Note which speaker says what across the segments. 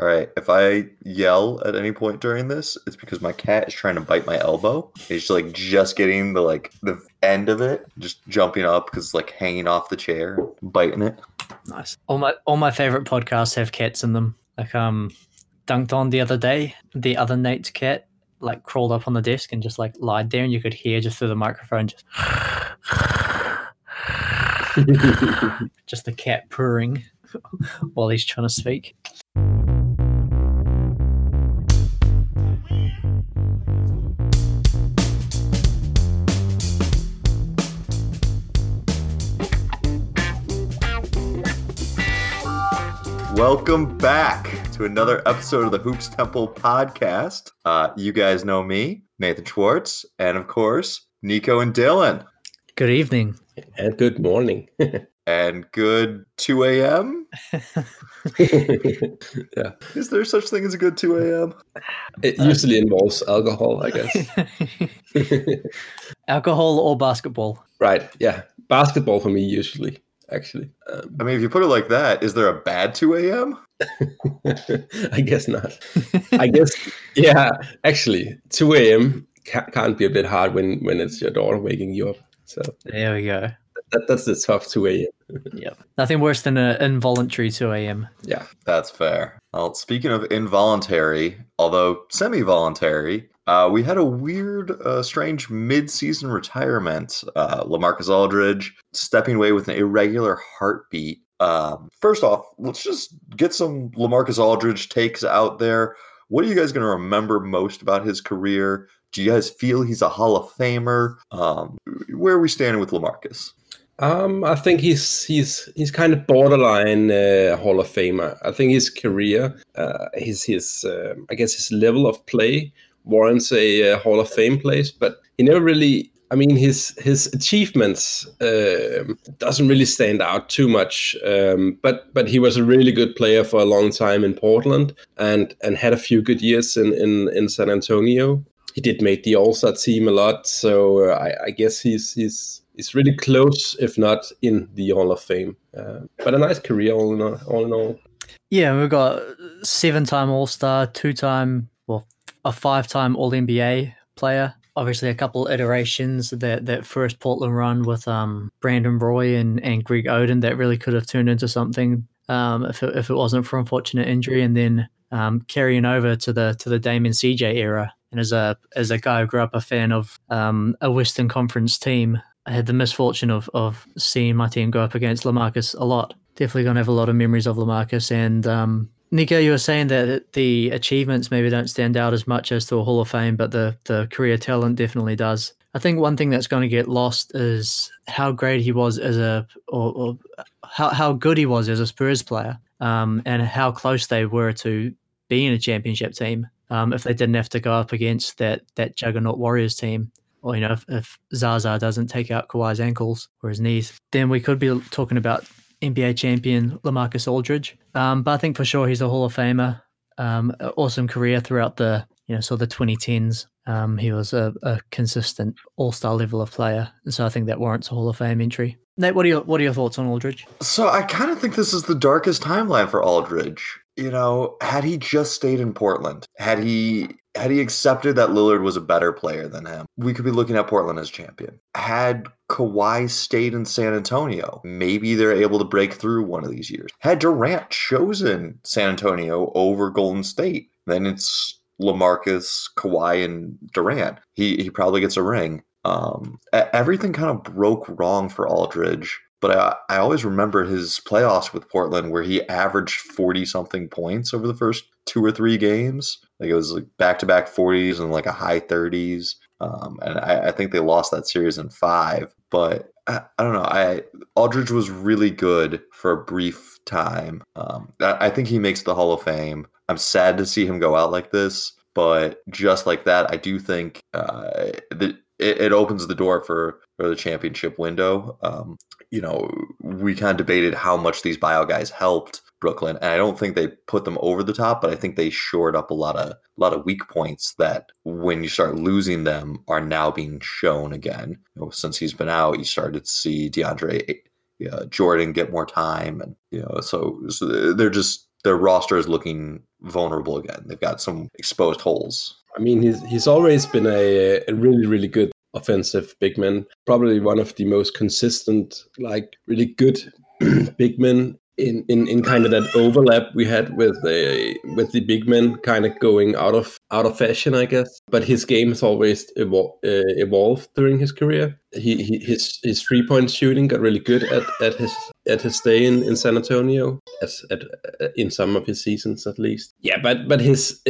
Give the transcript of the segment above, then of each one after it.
Speaker 1: All right. If I yell at any point during this, it's because my cat is trying to bite my elbow. He's like just getting the like the end of it, just jumping up because it's like hanging off the chair, biting it.
Speaker 2: Nice. All my all my favorite podcasts have cats in them. Like um, dunked on the other day, the other Nate's cat like crawled up on the desk and just like lied there, and you could hear just through the microphone just just the cat purring while he's trying to speak.
Speaker 1: Welcome back to another episode of the Hoops Temple podcast. Uh, you guys know me, Nathan Schwartz, and of course, Nico and Dylan.
Speaker 2: Good evening.
Speaker 3: And good morning.
Speaker 1: And good 2 a.m.
Speaker 3: yeah.
Speaker 1: Is there such thing as a good 2 a.m.?
Speaker 3: It usually involves alcohol, I guess.
Speaker 2: Alcohol or basketball?
Speaker 3: right. Yeah. Basketball for me, usually, actually. Um,
Speaker 1: I mean, if you put it like that, is there a bad 2 a.m.?
Speaker 3: I guess not. I guess, yeah, actually, 2 a.m. Ca- can't be a bit hard when, when it's your daughter waking you up. So
Speaker 2: There we go.
Speaker 3: that, that's the tough 2 a.m.
Speaker 2: Yep. Nothing worse than an involuntary 2 a.m.
Speaker 3: Yeah.
Speaker 1: That's fair. Well, speaking of involuntary, although semi voluntary, uh, we had a weird, uh, strange mid season retirement. Uh, Lamarcus Aldridge stepping away with an irregular heartbeat. Um, first off, let's just get some Lamarcus Aldridge takes out there. What are you guys going to remember most about his career? Do you guys feel he's a Hall of Famer? Um, where are we standing with Lamarcus?
Speaker 3: Um, I think he's he's he's kind of borderline uh, Hall of Famer. I think his career, uh, his his uh, I guess his level of play warrants a uh, Hall of Fame place, but he never really. I mean, his his achievements um doesn't really stand out too much. Um, but but he was a really good player for a long time in Portland, and and had a few good years in in, in San Antonio. He did make the All Star team a lot, so uh, I, I guess he's he's he's really close, if not in the Hall of Fame. Uh, but a nice career, all in all. all, in all.
Speaker 2: Yeah, we've got seven time All Star, two time, well, a five time All NBA player. Obviously, a couple iterations that that first Portland run with um, Brandon Roy and, and Greg Oden that really could have turned into something um, if it, if it wasn't for unfortunate injury, and then um, carrying over to the to the Damon CJ era. And as a as a guy who grew up a fan of um, a Western Conference team, I had the misfortune of of seeing my team go up against Lamarcus a lot. Definitely gonna have a lot of memories of Lamarcus. And um, Nico, you were saying that the achievements maybe don't stand out as much as to a Hall of Fame, but the the career talent definitely does. I think one thing that's going to get lost is how great he was as a, or, or how how good he was as a Spurs player, um, and how close they were to being a championship team. Um, if they didn't have to go up against that that juggernaut Warriors team, or you know, if, if Zaza doesn't take out Kawhi's ankles or his knees, then we could be talking about NBA champion Lamarcus Aldridge. Um, but I think for sure he's a Hall of Famer. Um, awesome career throughout the you know of the 2010s. Um, he was a, a consistent All Star level of player, and so I think that warrants a Hall of Fame entry. Nate, what are your what are your thoughts on Aldridge?
Speaker 1: So I kind of think this is the darkest timeline for Aldridge. You know, had he just stayed in Portland, had he had he accepted that Lillard was a better player than him, we could be looking at Portland as champion. Had Kawhi stayed in San Antonio, maybe they're able to break through one of these years. Had Durant chosen San Antonio over Golden State, then it's Lamarcus, Kawhi, and Durant. He he probably gets a ring. Um, everything kind of broke wrong for Aldridge, but I, I always remember his playoffs with Portland where he averaged 40 something points over the first two or three games. Like it was like back to back 40s and like a high 30s. Um, and I, I think they lost that series in five. But I, I don't know. I Aldridge was really good for a brief time. Um, I, I think he makes the Hall of Fame. I'm sad to see him go out like this, but just like that, I do think uh, that it, it opens the door for for the championship window. Um, you know, we kind of debated how much these buyout guys helped Brooklyn, and I don't think they put them over the top, but I think they shored up a lot of a lot of weak points that when you start losing them are now being shown again. You know, since he's been out, you started to see DeAndre uh, Jordan get more time, and you know, so, so they're just their roster is looking vulnerable again. They've got some exposed holes.
Speaker 3: I mean, he's he's always been a, a really really good offensive big man. Probably one of the most consistent, like really good big men in, in, in kind of that overlap we had with the with the big men kind of going out of out of fashion, I guess. But his game has always uh, evolved during his career. He, he his his three point shooting got really good at, at his at his stay in, in San Antonio, as at uh, in some of his seasons at least. Yeah, but but his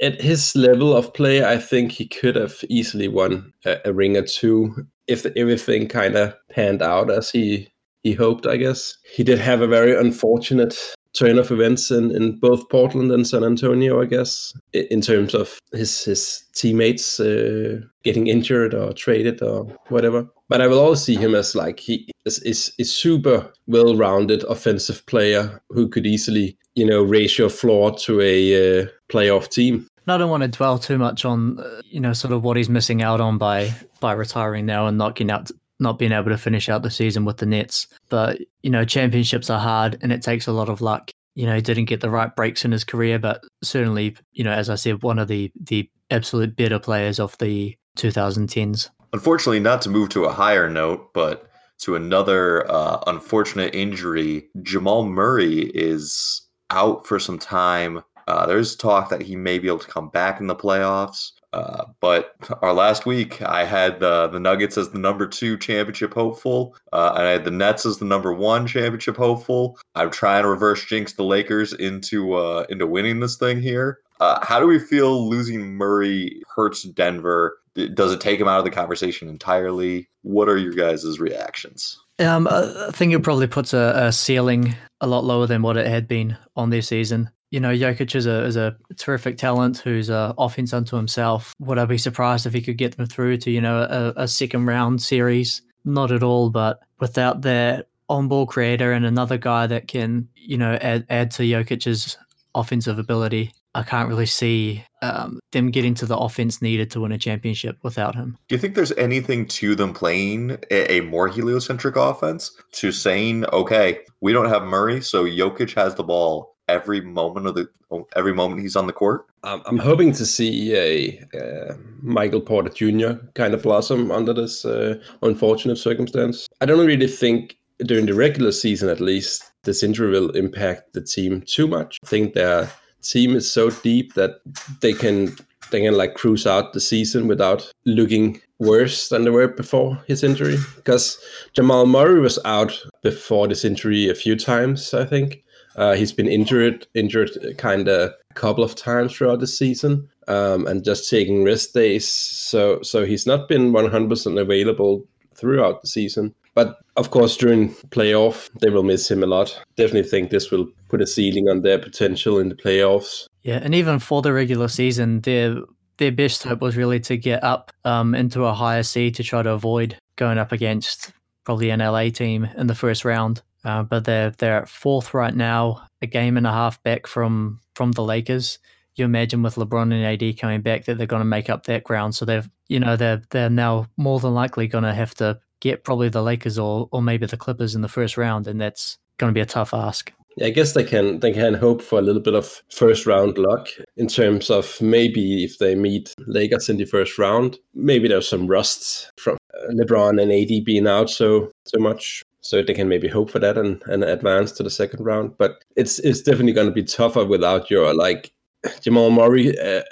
Speaker 3: at his level of play, I think he could have easily won a, a ring or two if everything kind of panned out as he he hoped, I guess. He did have a very unfortunate turn of events in, in both Portland and San Antonio, I guess, in terms of his his teammates uh, getting injured or traded or whatever. But I will always see him as like he is is, super well rounded offensive player who could easily you know raise your floor to a uh, playoff team.
Speaker 2: I don't want to dwell too much on uh, you know sort of what he's missing out on by by retiring now and knocking out not being able to finish out the season with the Nets. But, you know, championships are hard and it takes a lot of luck. You know, he didn't get the right breaks in his career, but certainly, you know, as I said, one of the the absolute better players of the 2010s.
Speaker 1: Unfortunately, not to move to a higher note, but to another uh, unfortunate injury, Jamal Murray is out for some time. Uh, there's talk that he may be able to come back in the playoffs. Uh, but our last week, I had the the Nuggets as the number two championship hopeful, uh, and I had the Nets as the number one championship hopeful. I'm trying to reverse jinx the Lakers into uh, into winning this thing here. Uh, how do we feel losing Murray hurts Denver? Does it take him out of the conversation entirely? What are your guys' reactions?
Speaker 2: Um, I think it probably puts a, a ceiling a lot lower than what it had been on this season you know, Jokic is a is a terrific talent who's a offense unto himself. Would I be surprised if he could get them through to you know a, a second round series? Not at all. But without their on ball creator and another guy that can you know add add to Jokic's offensive ability, I can't really see um, them getting to the offense needed to win a championship without him.
Speaker 1: Do you think there's anything to them playing a, a, more heliocentric offense to saying, okay, we don't have Murray, so Jokic has the ball every moment of the every moment he's on the court?
Speaker 3: I'm hoping to see a, a Michael Porter Jr. kind of blossom under this uh, unfortunate circumstance. I don't really think during the regular season, at least, this injury will impact the team too much. I think their team is so deep that they can they can like cruise out the season without looking worse than they were before his injury. Because Jamal Murray was out before this injury a few times, I think. Uh, he's been injured, injured kind of a couple of times throughout the season, um, and just taking rest days. So, so he's not been 100% available throughout the season. But of course, during playoff, they will miss him a lot. Definitely think this will put a ceiling on their potential in the playoffs.
Speaker 2: Yeah, and even for the regular season, their their best hope was really to get up um, into a higher seed to try to avoid going up against probably an LA team in the first round. Uh, but they're they're at fourth right now, a game and a half back from from the Lakers. You imagine with LeBron and AD coming back that they're going to make up that ground. So they've you know they're they're now more than likely going to have to get probably the Lakers or or maybe the Clippers in the first round, and that's going to be a tough ask.
Speaker 3: I guess they can they can hope for a little bit of first round luck in terms of maybe if they meet Lakers in the first round, maybe there's some rust from LeBron and AD being out so so much so they can maybe hope for that and, and advance to the second round. But it's it's definitely going to be tougher without your like Jamal Murray. Uh,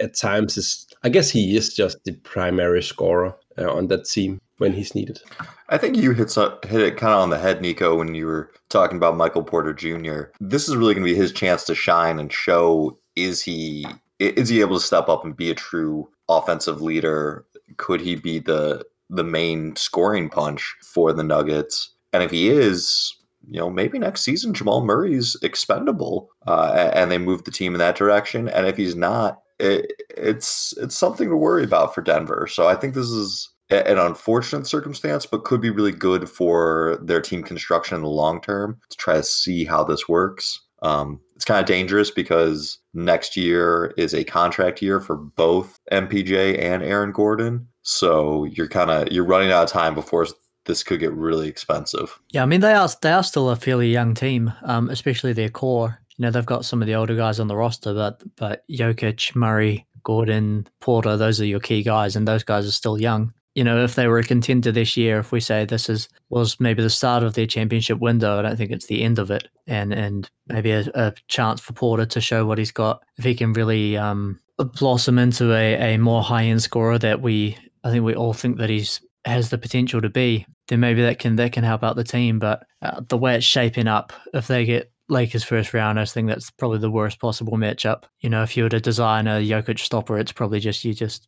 Speaker 3: at times is I guess he is just the primary scorer uh, on that team when he's needed.
Speaker 1: I think you hit hit it kind of on the head, Nico, when you were talking about Michael Porter Jr. This is really going to be his chance to shine and show is he is he able to step up and be a true offensive leader? Could he be the the main scoring punch for the Nuggets? And if he is, you know, maybe next season Jamal Murray's expendable, uh, and they move the team in that direction. And if he's not, it, it's it's something to worry about for Denver. So I think this is an unfortunate circumstance, but could be really good for their team construction in the long term to try to see how this works. Um, it's kind of dangerous because next year is a contract year for both MPJ and Aaron Gordon. So you're kind of you're running out of time before this could get really expensive.
Speaker 2: Yeah, I mean they are they are still a fairly young team, um, especially their core. You know, they've got some of the older guys on the roster, but but Jokic, Murray, Gordon, Porter, those are your key guys, and those guys are still young. You know, if they were a contender this year, if we say this is was maybe the start of their championship window, I don't think it's the end of it, and and maybe a, a chance for Porter to show what he's got if he can really um, blossom into a, a more high end scorer that we I think we all think that he's has the potential to be, then maybe that can that can help out the team. But uh, the way it's shaping up, if they get Lakers first round, I think that's probably the worst possible matchup. You know, if you were to design a Jokic stopper, it's probably just you just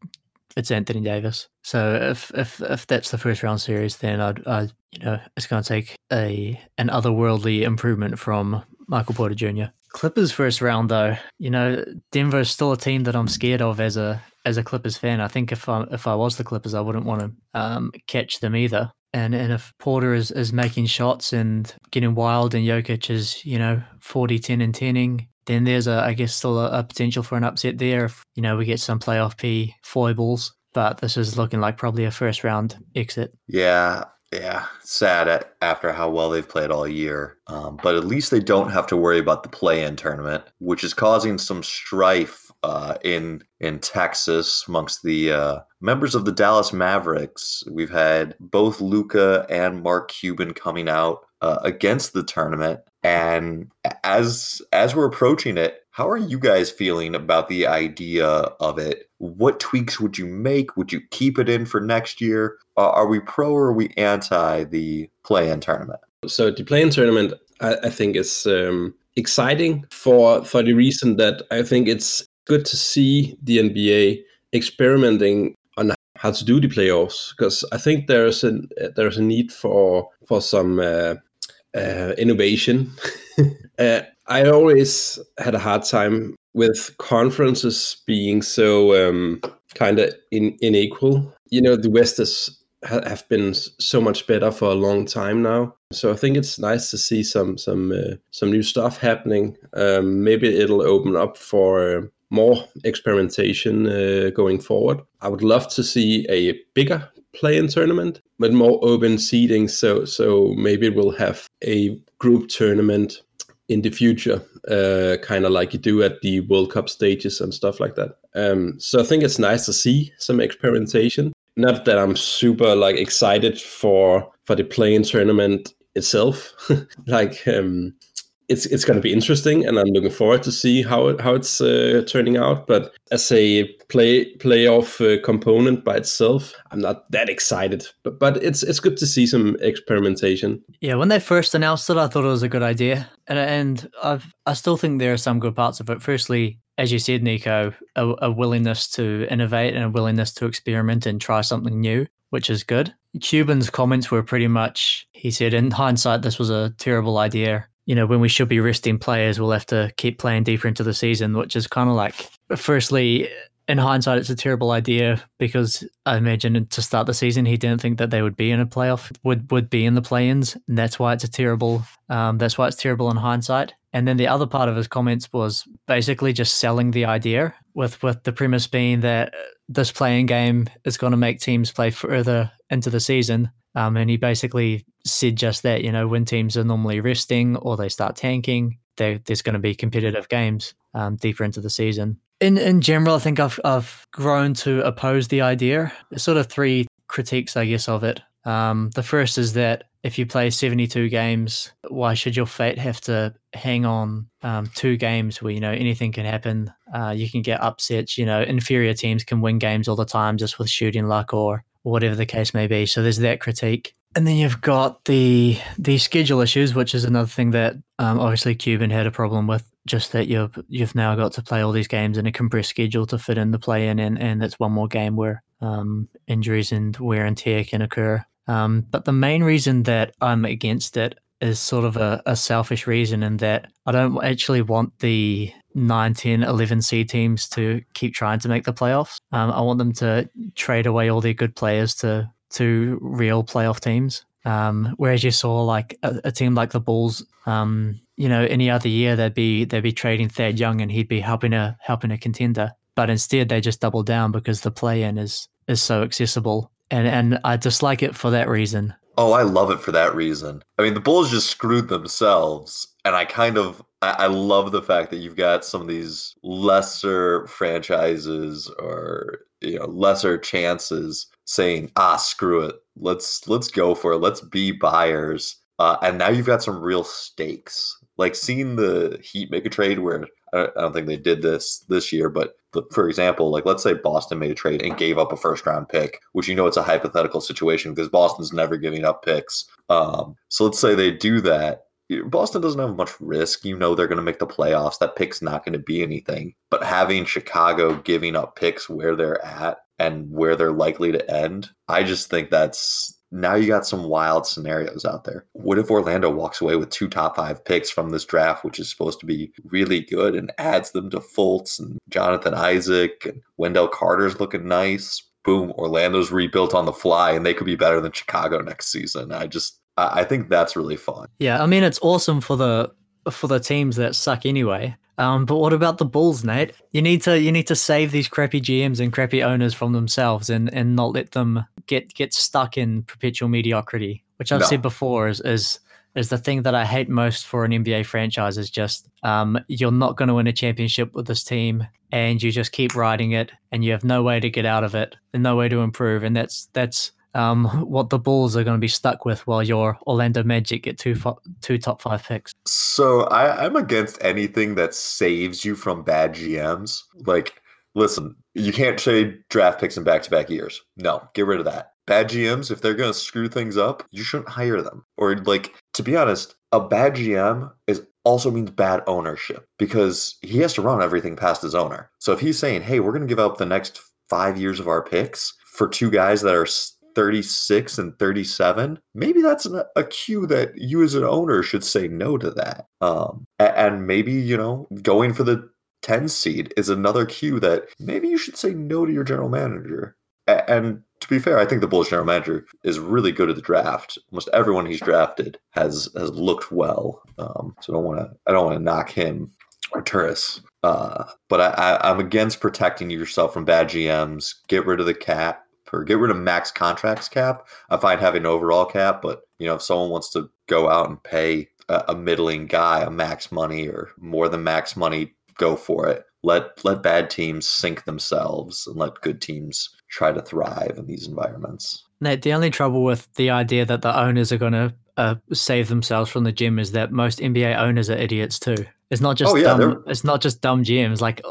Speaker 2: it's Anthony Davis. So if if if that's the first round series, then I'd, I you know it's going to take a an otherworldly improvement from Michael Porter Jr. Clippers first round though, you know Denver is still a team that I'm scared of as a as a Clippers fan. I think if I if I was the Clippers, I wouldn't want to um, catch them either. And and if Porter is, is making shots and getting wild and Jokic is, you know, 40, 10 and 10ing, then there's a I guess still a, a potential for an upset there if, you know, we get some playoff P foibles. But this is looking like probably a first round exit.
Speaker 1: Yeah, yeah, sad at, after how well they've played all year. Um, but at least they don't have to worry about the play-in tournament, which is causing some strife uh, in in Texas amongst the uh, members of the Dallas Mavericks. We've had both Luka and Mark Cuban coming out uh, against the tournament, and as as we're approaching it, how are you guys feeling about the idea of it? What tweaks would you make? Would you keep it in for next year? are we pro or are we anti the play-in tournament?
Speaker 3: So the play-in tournament, I, I think, is um, exciting for for the reason that I think it's good to see the NBA experimenting on how to do the playoffs because I think there's a there's a need for for some uh, uh, innovation. uh, I always had a hard time with conferences being so um, kind of in, unequal. You know, the West is have been so much better for a long time now. So I think it's nice to see some some uh, some new stuff happening. Um, maybe it'll open up for more experimentation uh, going forward. I would love to see a bigger play-in tournament, but more open seeding. So so maybe we'll have a group tournament in the future, uh, kind of like you do at the World Cup stages and stuff like that. Um, so I think it's nice to see some experimentation. Not that I'm super like excited for for the play-in tournament itself. like um, it's it's going to be interesting, and I'm looking forward to see how it, how it's uh, turning out. But as a play playoff uh, component by itself, I'm not that excited. But but it's it's good to see some experimentation.
Speaker 2: Yeah, when they first announced it, I thought it was a good idea, and and I've I still think there are some good parts of it. Firstly, as you said, Nico, a, a willingness to innovate and a willingness to experiment and try something new, which is good. Cuban's comments were pretty much he said, in hindsight, this was a terrible idea you know, when we should be resting players, we'll have to keep playing deeper into the season, which is kind of like, firstly, in hindsight, it's a terrible idea because I imagine to start the season, he didn't think that they would be in a playoff, would would be in the play-ins, and that's why it's a terrible. Um, that's why it's terrible in hindsight. And then the other part of his comments was basically just selling the idea, with with the premise being that this playing game is going to make teams play further into the season, um, and he basically said just that, you know, when teams are normally resting or they start tanking, there's going to be competitive games um, deeper into the season. In in general, I think I've I've grown to oppose the idea. There's sort of three critiques, I guess, of it. Um, the first is that if you play 72 games, why should your fate have to hang on um, two games where you know anything can happen? Uh, you can get upsets. You know, inferior teams can win games all the time just with shooting luck or whatever the case may be. So there's that critique. And then you've got the the schedule issues, which is another thing that um, obviously Cuban had a problem with. Just that you've you've now got to play all these games in a compressed schedule to fit in the play in, and and that's one more game where um, injuries and wear and tear can occur. Um, but the main reason that I'm against it is sort of a, a selfish reason in that I don't actually want the 9, 10, 11 C teams to keep trying to make the playoffs. Um, I want them to trade away all their good players to to real playoff teams. Um, whereas you saw like a, a team like the Bulls, um, you know, any other year they'd be they'd be trading Thad Young and he'd be helping a helping a contender. But instead they just double down because the play in is is so accessible. And and I dislike it for that reason.
Speaker 1: Oh, I love it for that reason. I mean, the Bulls just screwed themselves, and I kind of I, love the fact that you've got some of these lesser franchises or you know lesser chances saying ah screw it. Let's let's go for it. Let's be buyers. Uh, and now you've got some real stakes. Like seeing the heat make a trade where I don't think they did this this year, but for example, like let's say Boston made a trade and gave up a first round pick, which you know it's a hypothetical situation because Boston's never giving up picks. Um, so let's say they do that. Boston doesn't have much risk. You know they're going to make the playoffs. That pick's not going to be anything. But having Chicago giving up picks where they're at and where they're likely to end, I just think that's now you got some wild scenarios out there. What if Orlando walks away with two top five picks from this draft, which is supposed to be really good, and adds them to Fultz and Jonathan Isaac and Wendell Carter's looking nice? Boom, Orlando's rebuilt on the fly, and they could be better than Chicago next season. I just, I think that's really fun.
Speaker 2: Yeah, I mean, it's awesome for the for the teams that suck anyway. Um, but what about the Bulls, Nate? You need to you need to save these crappy GMs and crappy owners from themselves, and and not let them get get stuck in perpetual mediocrity. Which I've no. said before is is is the thing that I hate most for an NBA franchise is just um, you're not going to win a championship with this team, and you just keep riding it, and you have no way to get out of it, and no way to improve, and that's that's um, what the Bulls are going to be stuck with while your Orlando Magic get two two top five picks.
Speaker 1: So I, I'm against anything that saves you from bad GMs. Like, listen, you can't trade draft picks in back to back years. No, get rid of that. Bad GMs, if they're going to screw things up, you shouldn't hire them. Or, like, to be honest, a bad GM is also means bad ownership because he has to run everything past his owner. So if he's saying, "Hey, we're going to give up the next five years of our picks for two guys that are 36 and 37, maybe that's an, a cue that you as an owner should say no to that. Um, and maybe, you know, going for the 10 seed is another cue that maybe you should say no to your general manager. And to be fair, I think the Bulls general manager is really good at the draft. Almost everyone he's drafted has has looked well. Um, so I don't want to I don't want to knock him or Turris. Uh, but I, I, I'm against protecting yourself from bad GMs. Get rid of the cap or get rid of max contracts cap. I find having an overall cap, but you know, if someone wants to go out and pay a, a middling guy a max money or more than max money, go for it. Let let bad teams sink themselves and let good teams try to thrive in these environments.
Speaker 2: Nate, the only trouble with the idea that the owners are going to uh, save themselves from the gym is that most NBA owners are idiots too. It's not just oh, yeah, dumb. It's not just dumb GMs. Like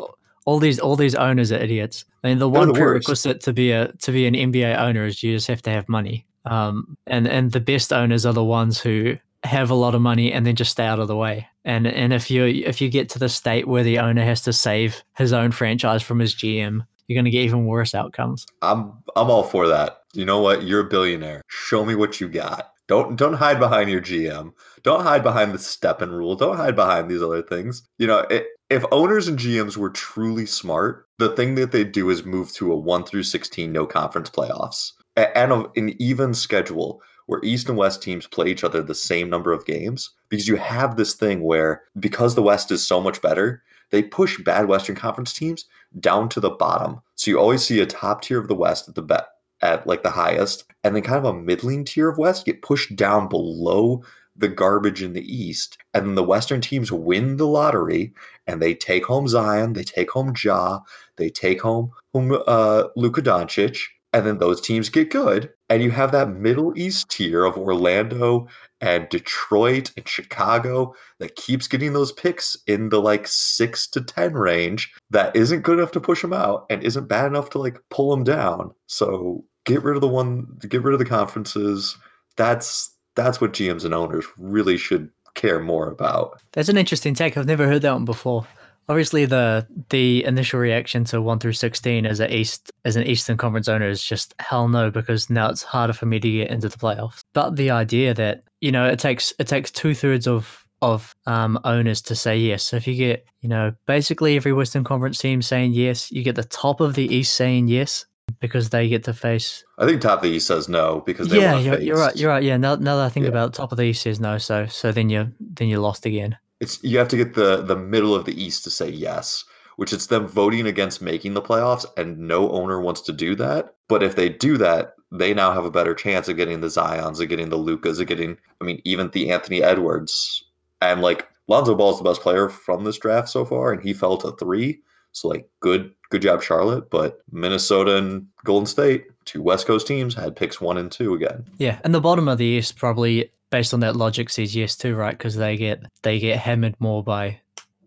Speaker 2: all these all these owners are idiots. I mean, the one the prerequisite worst. to be a to be an NBA owner is you just have to have money. Um, and and the best owners are the ones who have a lot of money and then just stay out of the way. And and if you if you get to the state where the owner has to save his own franchise from his GM, you're going to get even worse outcomes.
Speaker 1: I'm I'm all for that. You know what? You're a billionaire. Show me what you got. Don't don't hide behind your GM. Don't hide behind the Stepien rule. Don't hide behind these other things. You know, it, if owners and GMs were truly smart, the thing that they'd do is move to a 1 through 16 no conference playoffs and an even schedule where East and West teams play each other the same number of games because you have this thing where because the West is so much better, they push bad Western Conference teams down to the bottom. So you always see a top tier of the West at the bet at like the highest, and then kind of a middling tier of West get pushed down below the garbage in the East, and the Western teams win the lottery, and they take home Zion, they take home Ja, they take home, uh, Luka Doncic, and then those teams get good, and you have that Middle East tier of Orlando and Detroit and Chicago that keeps getting those picks in the like six to ten range that isn't good enough to push them out and isn't bad enough to like pull them down. So get rid of the one, get rid of the conferences. That's that's what GMs and owners really should care more about.
Speaker 2: That's an interesting take. I've never heard that one before. Obviously, the the initial reaction to one through sixteen as a East as an Eastern Conference owner is just hell no because now it's harder for me to get into the playoffs. But the idea that you know it takes it takes two thirds of of um, owners to say yes. So if you get you know basically every Western Conference team saying yes, you get the top of the East saying yes, because they get to face.
Speaker 1: I think top of the East says no because they
Speaker 2: yeah, you're, you're, right. You're right. Yeah. Now, now that I think yeah. about it, top of the East says no. So so then you then you're lost again.
Speaker 1: It's you have to get the the middle of the East to say yes, which it's them voting against making the playoffs, and no owner wants to do that. But if they do that, they now have a better chance of getting the Zion's, of getting the Lukas, of getting. I mean, even the Anthony Edwards, and like Lonzo Ball is the best player from this draft so far, and he fell to three. So like good good job Charlotte, but Minnesota and Golden State, two West Coast teams, had picks one and two again.
Speaker 2: Yeah, and the bottom of the East probably based on that logic says yes too, right? Because they get they get hammered more by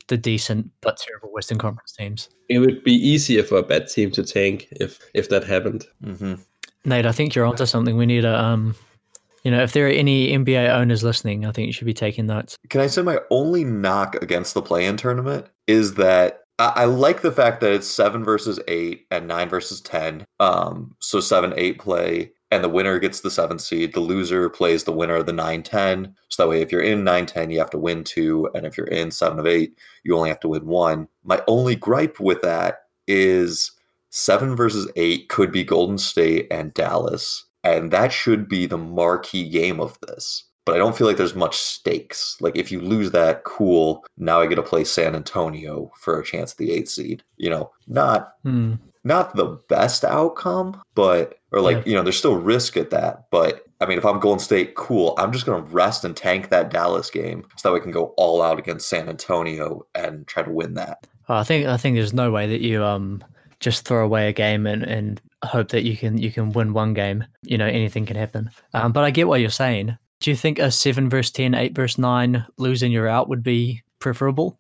Speaker 2: the decent but terrible Western Conference teams.
Speaker 3: It would be easier for a bad team to tank if if that happened.
Speaker 1: Mm-hmm.
Speaker 2: Nate, I think you're onto something. We need a um, you know, if there are any NBA owners listening, I think you should be taking notes.
Speaker 1: Can I say my only knock against the play-in tournament is that I, like the fact that it's seven versus eight and nine versus ten. Um, so seven eight play, and the winner gets the seven seed. The loser plays the winner of the 9 10. So that way, if you're in 9 10, you have to win two. And if you're in seven of eight, you only have to win one. My only gripe with that is seven versus eight could be Golden State and Dallas. And that should be the marquee game of this. But I don't feel like there's much stakes. Like if you lose that, cool. Now I get to play San Antonio for a chance at the eighth seed. You know, not
Speaker 2: Hmm.
Speaker 1: not the best outcome, but or like
Speaker 2: Yeah.
Speaker 1: you know, there's still risk at that. But I mean, if I'm Golden State, cool. I'm just gonna rest and tank that Dallas game so that we can go all out against San Antonio and try to win that.
Speaker 2: Oh, I think I think there's no way that you um just throw away a game and, and hope that you can you can win one game. You know, anything can happen. Um, but I get what you're saying. Do you think a seven versus 10, 8 versus nine, losing you're out would be preferable?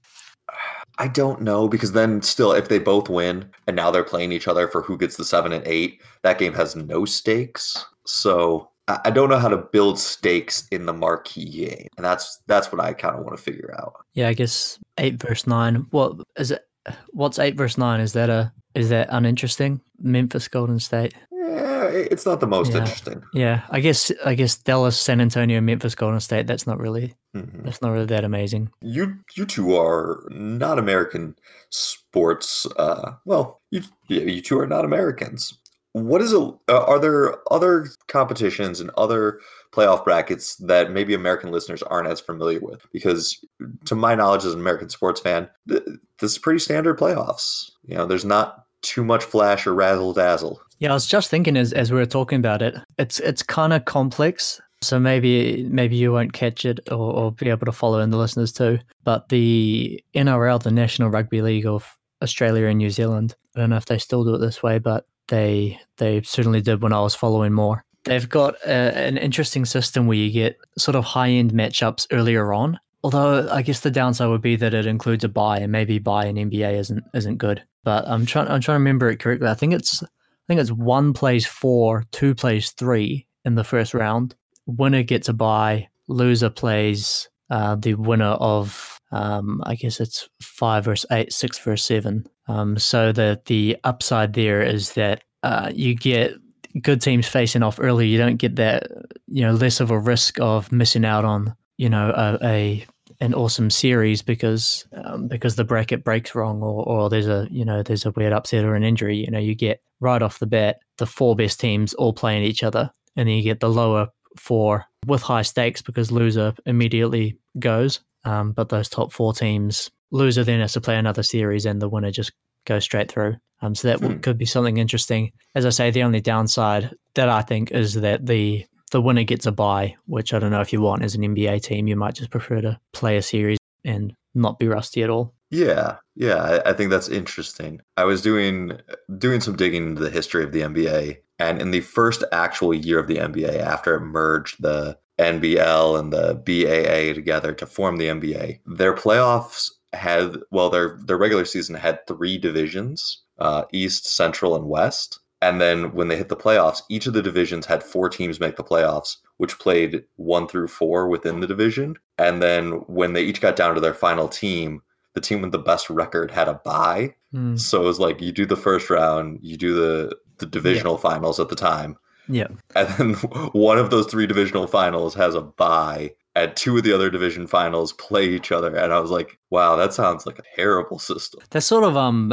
Speaker 1: I don't know because then still, if they both win and now they're playing each other for who gets the seven and eight, that game has no stakes. So I I don't know how to build stakes in the marquee game, and that's that's what I kind of want to figure out.
Speaker 2: Yeah, I guess eight versus nine. What is it? What's eight versus nine? Is that a is that uninteresting? Memphis, Golden State.
Speaker 1: It's not the most
Speaker 2: Yeah.
Speaker 1: interesting.
Speaker 2: Yeah, I guess I guess Dallas, San Antonio, Memphis, Golden State. That's not really
Speaker 1: Mhm.
Speaker 2: that's not really that amazing.
Speaker 1: You you two are not American sports. Uh, well, you yeah, you two are not Americans. What is a? Uh, are there other competitions and other playoff brackets that maybe American listeners aren't as familiar with? Because to my knowledge, as an American sports fan, th- this is pretty standard playoffs. You know, there's not too much flash or razzle dazzle.
Speaker 2: Yeah, I was just thinking as as we were talking about it, it's it's kind of complex. So maybe maybe you won't catch it or, or be able to follow in the listeners too. But the NRL, the National Rugby League of Australia and New Zealand, I don't know if they still do it this way, but they they certainly did when I was following more. They've got a, an interesting system where you get sort of high end matchups earlier on. Although I guess the downside would be that it includes a bye, and maybe bye in NBA isn't isn't good. But I'm trying I'm trying to remember it correctly. I think it's I think it's one plays four, two plays three in the first round. Winner gets a bye. Loser plays uh, the winner of um, I guess it's five versus eight, six versus seven. Um, so the the upside there is that uh, you get good teams facing off early. You don't get that you know less of a risk of missing out on you know a, a an awesome series because um, because the bracket breaks wrong or, or there's a you know there's a weird upset or an injury. You know you get right off the bat the four best teams all playing each other, and then you get the lower four with high stakes because loser immediately goes. Um, but those top four teams, loser then has to play another series, and the winner just goes straight through. Um, so that
Speaker 1: Hmm.
Speaker 2: could be something interesting. As I say, the only downside that I think is that the the winner gets a bye, which I don't know if you want as an NBA team. You might just prefer to play a series and not be rusty at all.
Speaker 1: Yeah, yeah, I, think that's interesting. I was doing doing some digging into the history of the NBA, and in the first actual year of the NBA, after it merged the NBL and the BAA together to form the NBA, their playoffs had well, their their regular season had three divisions: uh, East, Central, and West. And then when they hit the playoffs, each of the divisions had four teams make the playoffs, which played one through four within the division. And then when they each got down to their final team, the team with the best record had a bye.
Speaker 2: Hmm.
Speaker 1: So it was like you do the first round, you do the the divisional finals at the time,
Speaker 2: Yeah.
Speaker 1: and then one of those three divisional finals has a bye, and two of the other division finals play each other. And I was like, wow, that sounds like a terrible system.
Speaker 2: That's sort of um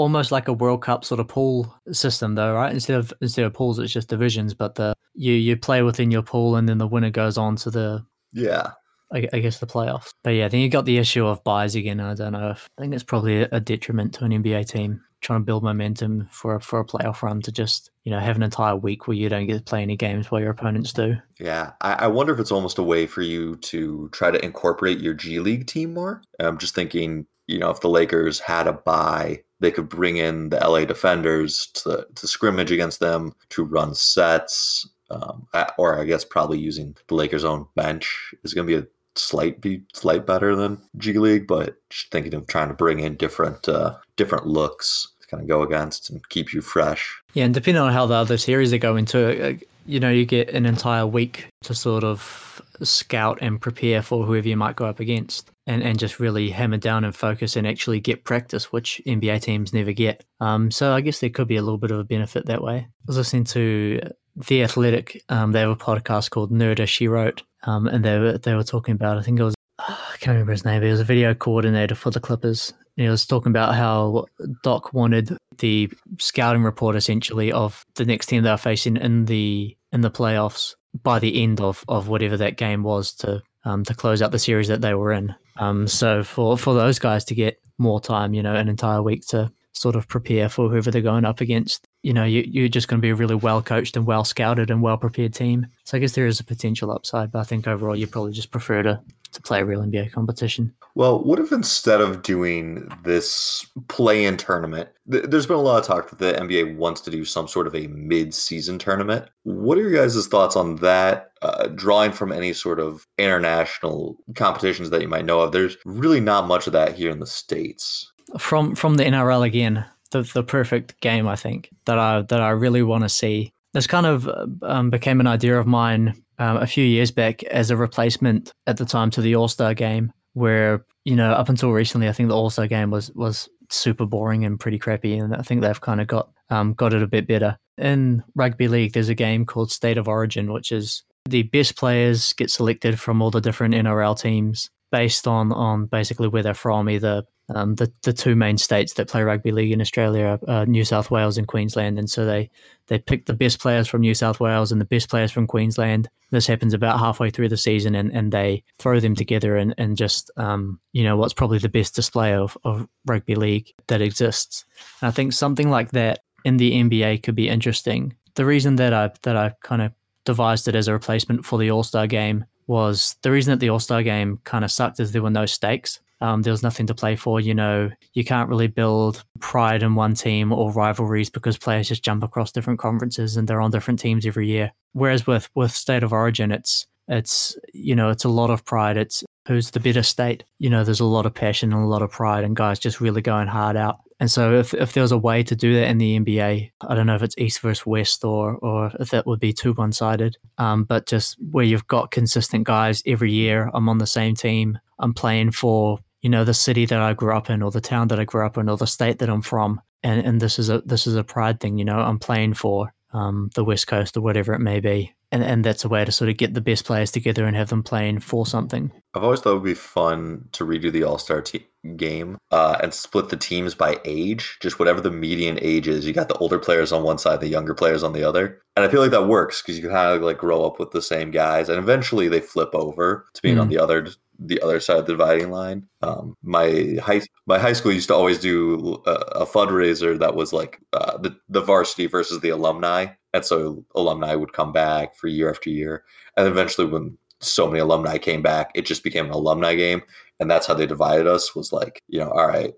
Speaker 2: almost like a World Cup sort of pool system though, right? Instead of instead of pools it's just divisions, but the you you play within your pool and then the winner goes on to the
Speaker 1: Yeah,
Speaker 2: I, I guess the playoffs. But yeah, then you got the issue of byes again. I don't know if I think it's probably a, a detriment to an NBA team. trying to build momentum for a, for a playoff run to just you know have an entire week where you don't get to play any games while your opponents do.
Speaker 1: Yeah, I, I wonder if it's almost a way for you to try to incorporate your G League team more. I'm just thinking, you know, if the Lakers had a bye, they could bring in the LA D-Fenders to to scrimmage against them to run sets. Um, or I guess probably using the Lakers' own bench is going to be a slight be slight better than G League, but just thinking of trying to bring in different uh, different looks to kind of go against and keep you fresh.
Speaker 2: Yeah, and depending on how the other series are going to, you know, you get an entire week to sort of scout and prepare for whoever you might go up against. And, and just really hammer down and focus and actually get practice, which NBA teams never get. Um, so I guess there could be a little bit of a benefit that way. I was listening to The Athletic. Um, they have a podcast called Nerd as She Wrote, um, and they were they were talking about I think it was I can't remember his name. But he was a video coordinator for the Clippers. He was talking about how Doc wanted the scouting report essentially of the next team they were facing in the in the playoffs by the end of, of whatever that game was to um, to close out the series that they were in. Um, so for for those guys to get more time, you know, an entire week to sort of prepare for whoever they're going up against. You know, you, you're just going to be a really well coached and well scouted and well prepared team. So I guess there is a potential upside, but I think overall you probably just prefer to to play a real NBA competition.
Speaker 1: Well, what if instead of doing this play-in tournament, th- there's been a lot of talk that the NBA wants to do some sort of a mid-season tournament. What are your guys' thoughts on that? Uh, drawing from any sort of international competitions that you might know of, there's really not much of that here in the states
Speaker 2: from from the NRL again, the the perfect game I think that I that I really want to see. This kind of um, became an idea of mine um, a few years back as a replacement at the time to the All Star game, where you know up until recently I think the All Star game was was super boring and pretty crappy, and I think they've kind of got um, got it a bit better. In rugby league, there's a game called State of Origin, which is the best players get selected from all the different NRL teams based on on basically where they're from, either um, the the two main states that play rugby league in Australia are uh, New South Wales and Queensland, and so they they pick the best players from New South Wales and the best players from Queensland. This happens about halfway through the season, and, and they throw them together and and just um, you know what's probably the best display of, of rugby league that exists. And I think something like that in the NBA could be interesting. The reason that I that I kind of devised it as a replacement for the All Star game was the reason that the All Star game kind of sucked is there were no stakes. Um, there was nothing to play for. You know, you can't really build pride in one team or rivalries because players just jump across different conferences and they're on different teams every year. Whereas with with State of Origin, it's it's you know it's a lot of pride. It's who's the better state. You know, there's a lot of passion and a lot of pride, and guys just really going hard out. And so, if, if there was a way to do that in the NBA, I don't know if it's East versus West or or if that would be too one sided. Um, but just where you've got consistent guys every year, I'm on the same team. I'm playing for you know the city that I grew up in or the town that I grew up in or the state that I'm from and and this is a this is a pride thing you know I'm playing for um, the West Coast or whatever it may be and and that's a way to sort of get the best players together and have them playing for something
Speaker 1: I've always thought it would be fun to redo the All Star te- game uh, and split the teams by age, just whatever the median age is. You got the older players on one side, the younger players on the other, and I feel like that works because you kind of like grow up with the same guys, and eventually they flip over to being mm. on the other the other side of the dividing line. Um, my high my high school used to always do a, a fundraiser that was like uh, the the varsity versus the alumni, and so alumni would come back for year after year, and eventually when so many alumni came back, it just became an alumni game, and that's how they divided us. Was like, you know, all right,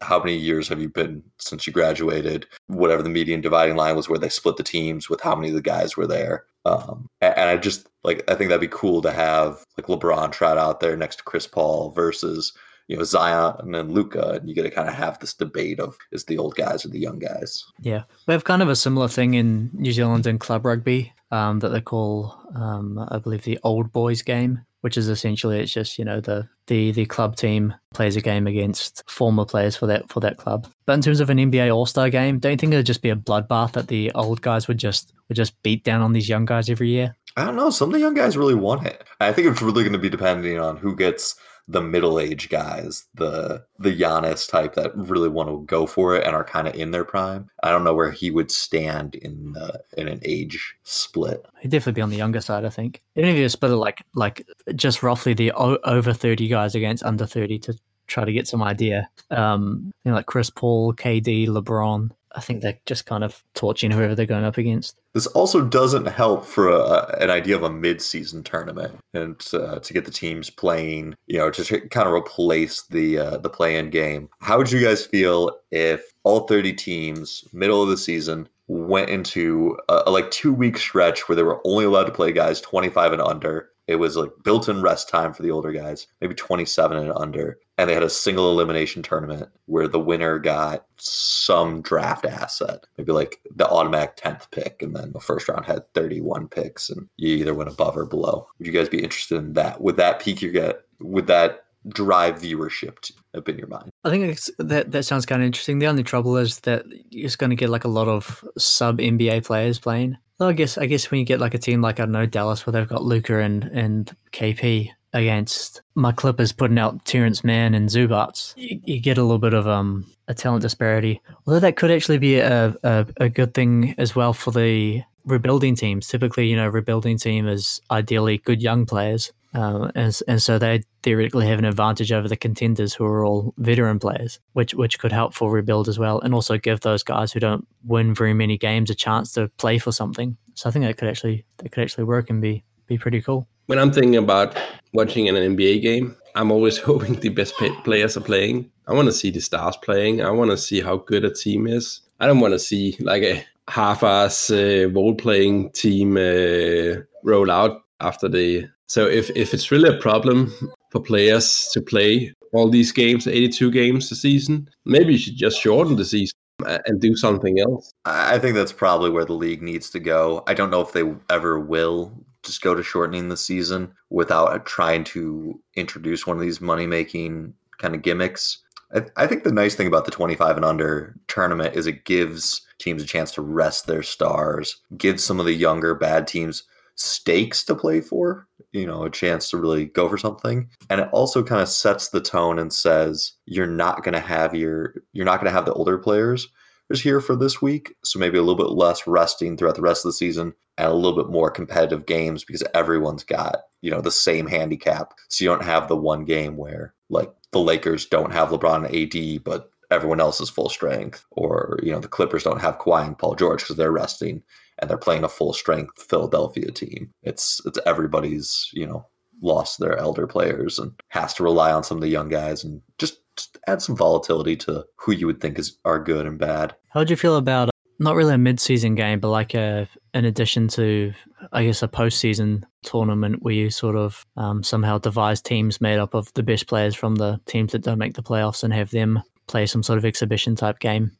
Speaker 1: how many years have you been since you graduated? Whatever the median dividing line was, where they split the teams with how many of the guys were there. Um, and, I just like I think that'd be cool to have like LeBron trot out there next to Chris Paul versus you know Zion and then Luka, and you get to kind of have this debate of is the old guys or the young guys.
Speaker 2: Yeah, we have kind of a similar thing in New Zealand in club rugby um, that they call, um, I believe, the old boys game, which is essentially it's just you know the the the club team plays a game against former players for that for that club. But in terms of an NBA All Star game, don't you think it'd just be a bloodbath that the old guys would just would just beat down on these young guys every year?
Speaker 1: I don't know. Some of the young guys really want it. I think it's really going to be depending on who gets the middle aged guys, the the Giannis type that really want to go for it and are kind of in their prime. I don't know where he would stand in uh, in an age split.
Speaker 2: He'd definitely be on the younger side, I think. Even if you split it like like just roughly the o- over thirty guys against under thirty to try to get some idea. Um, you know, like Chris Paul, KD, LeBron. I think they're just kind of torching whoever they're going up against.
Speaker 1: This also doesn't help for a, an idea of a mid-season tournament and uh, to get the teams playing, you know, to kind of replace the uh, the play-in game. How would you guys feel if all 30 teams, middle of the season, went into a, a like two-week stretch where they were only allowed to play guys 25 and under? It was like built-in rest time for the older guys, maybe 27 and under, and they had a single elimination tournament where the winner got some draft asset, maybe like the automatic 10th pick, and then the first round had 31 picks, and you either went above or below. Would you guys be interested in that? Would that peak your get? Would that drive viewership up in your mind?
Speaker 2: I think that that sounds kind of interesting. The only trouble is that you're just going to get like a lot of sub NBA players playing. Well, I guess I guess when you get like a team like I don't know Dallas where they've got Luka and and KP against my Clippers putting out Terrence Mann and Zubac, you, you get a little bit of um a talent disparity. Although that could actually be a, a, a good thing as well for the rebuilding teams. Typically, you know, rebuilding team is ideally good young players. Um, and, and so they theoretically have an advantage over the contenders who are all veteran players, which which could help for rebuild as well, and also give those guys who don't win very many games a chance to play for something. So I think that could actually that could actually work and be be pretty cool.
Speaker 3: When I'm thinking about watching an NBA game, I'm always hoping the best players are playing. I want to see the stars playing. I want to see how good a team is. I don't want to see like a half-ass uh, role-playing team uh, roll out after the so if, if it's really a problem for players to play all these games, 82 games a season, maybe you should just shorten the season uh, and do something else.
Speaker 1: I think that's probably where the league needs to go. I don't know if they ever will just go to shortening the season without trying to introduce one of these money making kind of gimmicks. I, I think the nice thing about the 25 and under tournament is it gives teams a chance to rest their stars, gives some of the younger bad teams stakes to play for, you know, a chance to really go for something. And it also kind of sets the tone and says you're not going to have your you're not going to have the older players just here for this week, so maybe a little bit less resting throughout the rest of the season and a little bit more competitive games because everyone's got, you know, the same handicap. So you don't have the one game where like the Lakers don't have LeBron and AD but everyone else is full strength or you know the Clippers don't have Kawhi and Paul George because they're resting and they're playing a full strength Philadelphia team. It's it's everybody's you know lost their elder players and has to rely on some of the young guys and just, just add some volatility to who you would think is are good and bad.
Speaker 2: How would you feel about uh, not really a mid-season game, but like a in addition to I guess a postseason tournament where you sort of um, somehow devise teams made up of the best players from the teams that don't make the playoffs and have them play some sort of exhibition type game.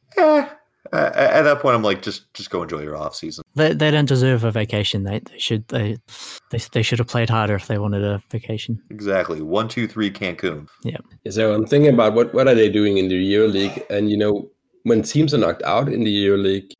Speaker 1: Eh, at that point, I'm like, just just go enjoy your off season.
Speaker 2: They, they don't deserve a vacation. They, they should they, they they should have played harder if they wanted a vacation.
Speaker 1: Exactly. One, two, three, Cancun.
Speaker 2: Yeah.
Speaker 3: So I'm thinking about what what are they doing in the Euro League, and you know when teams are knocked out in the Euro League,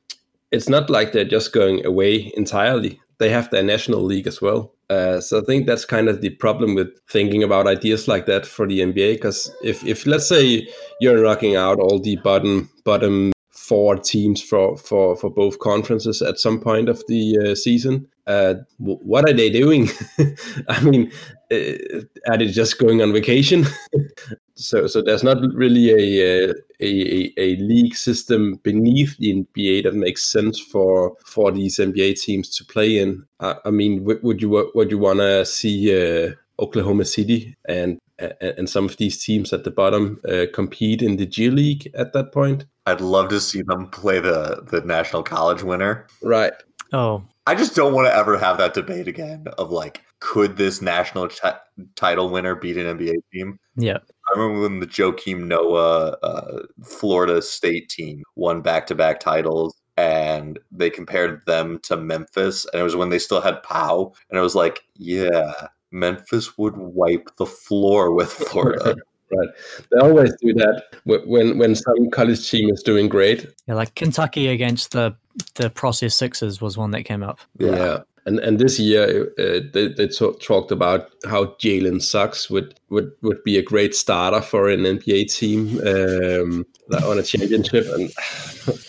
Speaker 3: it's not like they're just going away entirely. They have their national league as well. Uh, so I think that's kind of the problem with thinking about ideas like that for the NBA. Because if, if let's say you're knocking out all the bottom bottom four teams for for for both conferences at some point of the uh, season, uh, what are they doing? I mean, uh, are they just going on vacation? so so there's not really a, a, a a league system beneath the NBA that makes sense for for these NBA teams to play in. I, I mean, would you would you want to see uh, Oklahoma City and and some of these teams at the bottom uh, compete in the G League at that point?
Speaker 1: I'd love to see them play the the national college winner.
Speaker 3: Right.
Speaker 2: Oh,
Speaker 1: I just don't want to ever have that debate again of like, could this national t- title winner beat an NBA team?
Speaker 2: Yeah.
Speaker 1: I remember when the Joakim Noah uh, Florida State team won back to back titles and they compared them to Memphis. And it was when they still had Pau. And it was like, yeah, Memphis would wipe the floor with Florida.
Speaker 3: right. They always do that when when some college team is doing great.
Speaker 2: Yeah, like Kentucky against the the process Sixers was one that came up.
Speaker 3: Yeah. yeah. And and this year uh, they, they t- talked about how Jalen Suggs would, would would be a great starter for an NBA team um, on a championship. And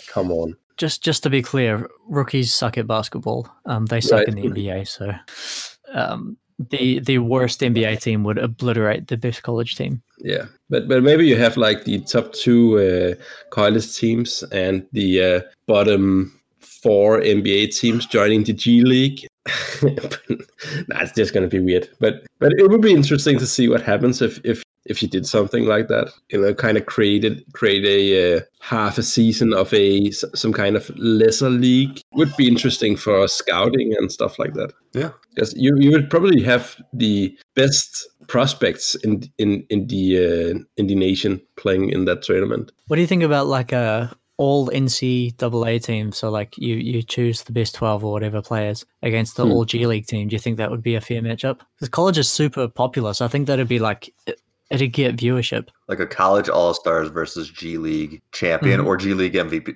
Speaker 3: come on,
Speaker 2: just just to be clear, rookies suck at basketball. Um, they suck right. in the NBA. So um, the the worst NBA team would obliterate the best college team.
Speaker 3: Yeah, but but maybe you have like the top two uh, college teams and the uh, bottom four NBA teams joining the G League. nah, just gonna be weird. But but it would be interesting to see what happens if if if you did something like that. You know, kind of created create a uh, half a season of a some kind of lesser league would be interesting for scouting and stuff like that.
Speaker 1: Yeah,
Speaker 3: because you you would probably have the best prospects in in in the uh, in the nation playing in that tournament.
Speaker 2: What do you think about like a all NCAA team? So like you you choose the best twelve or whatever players against the hmm. all G League team. Do you think that would be a fair matchup? Because college is super popular, so I think that'd be like it'd get viewership.
Speaker 1: Like a college All Stars versus G League champion mm-hmm. or G League MVP.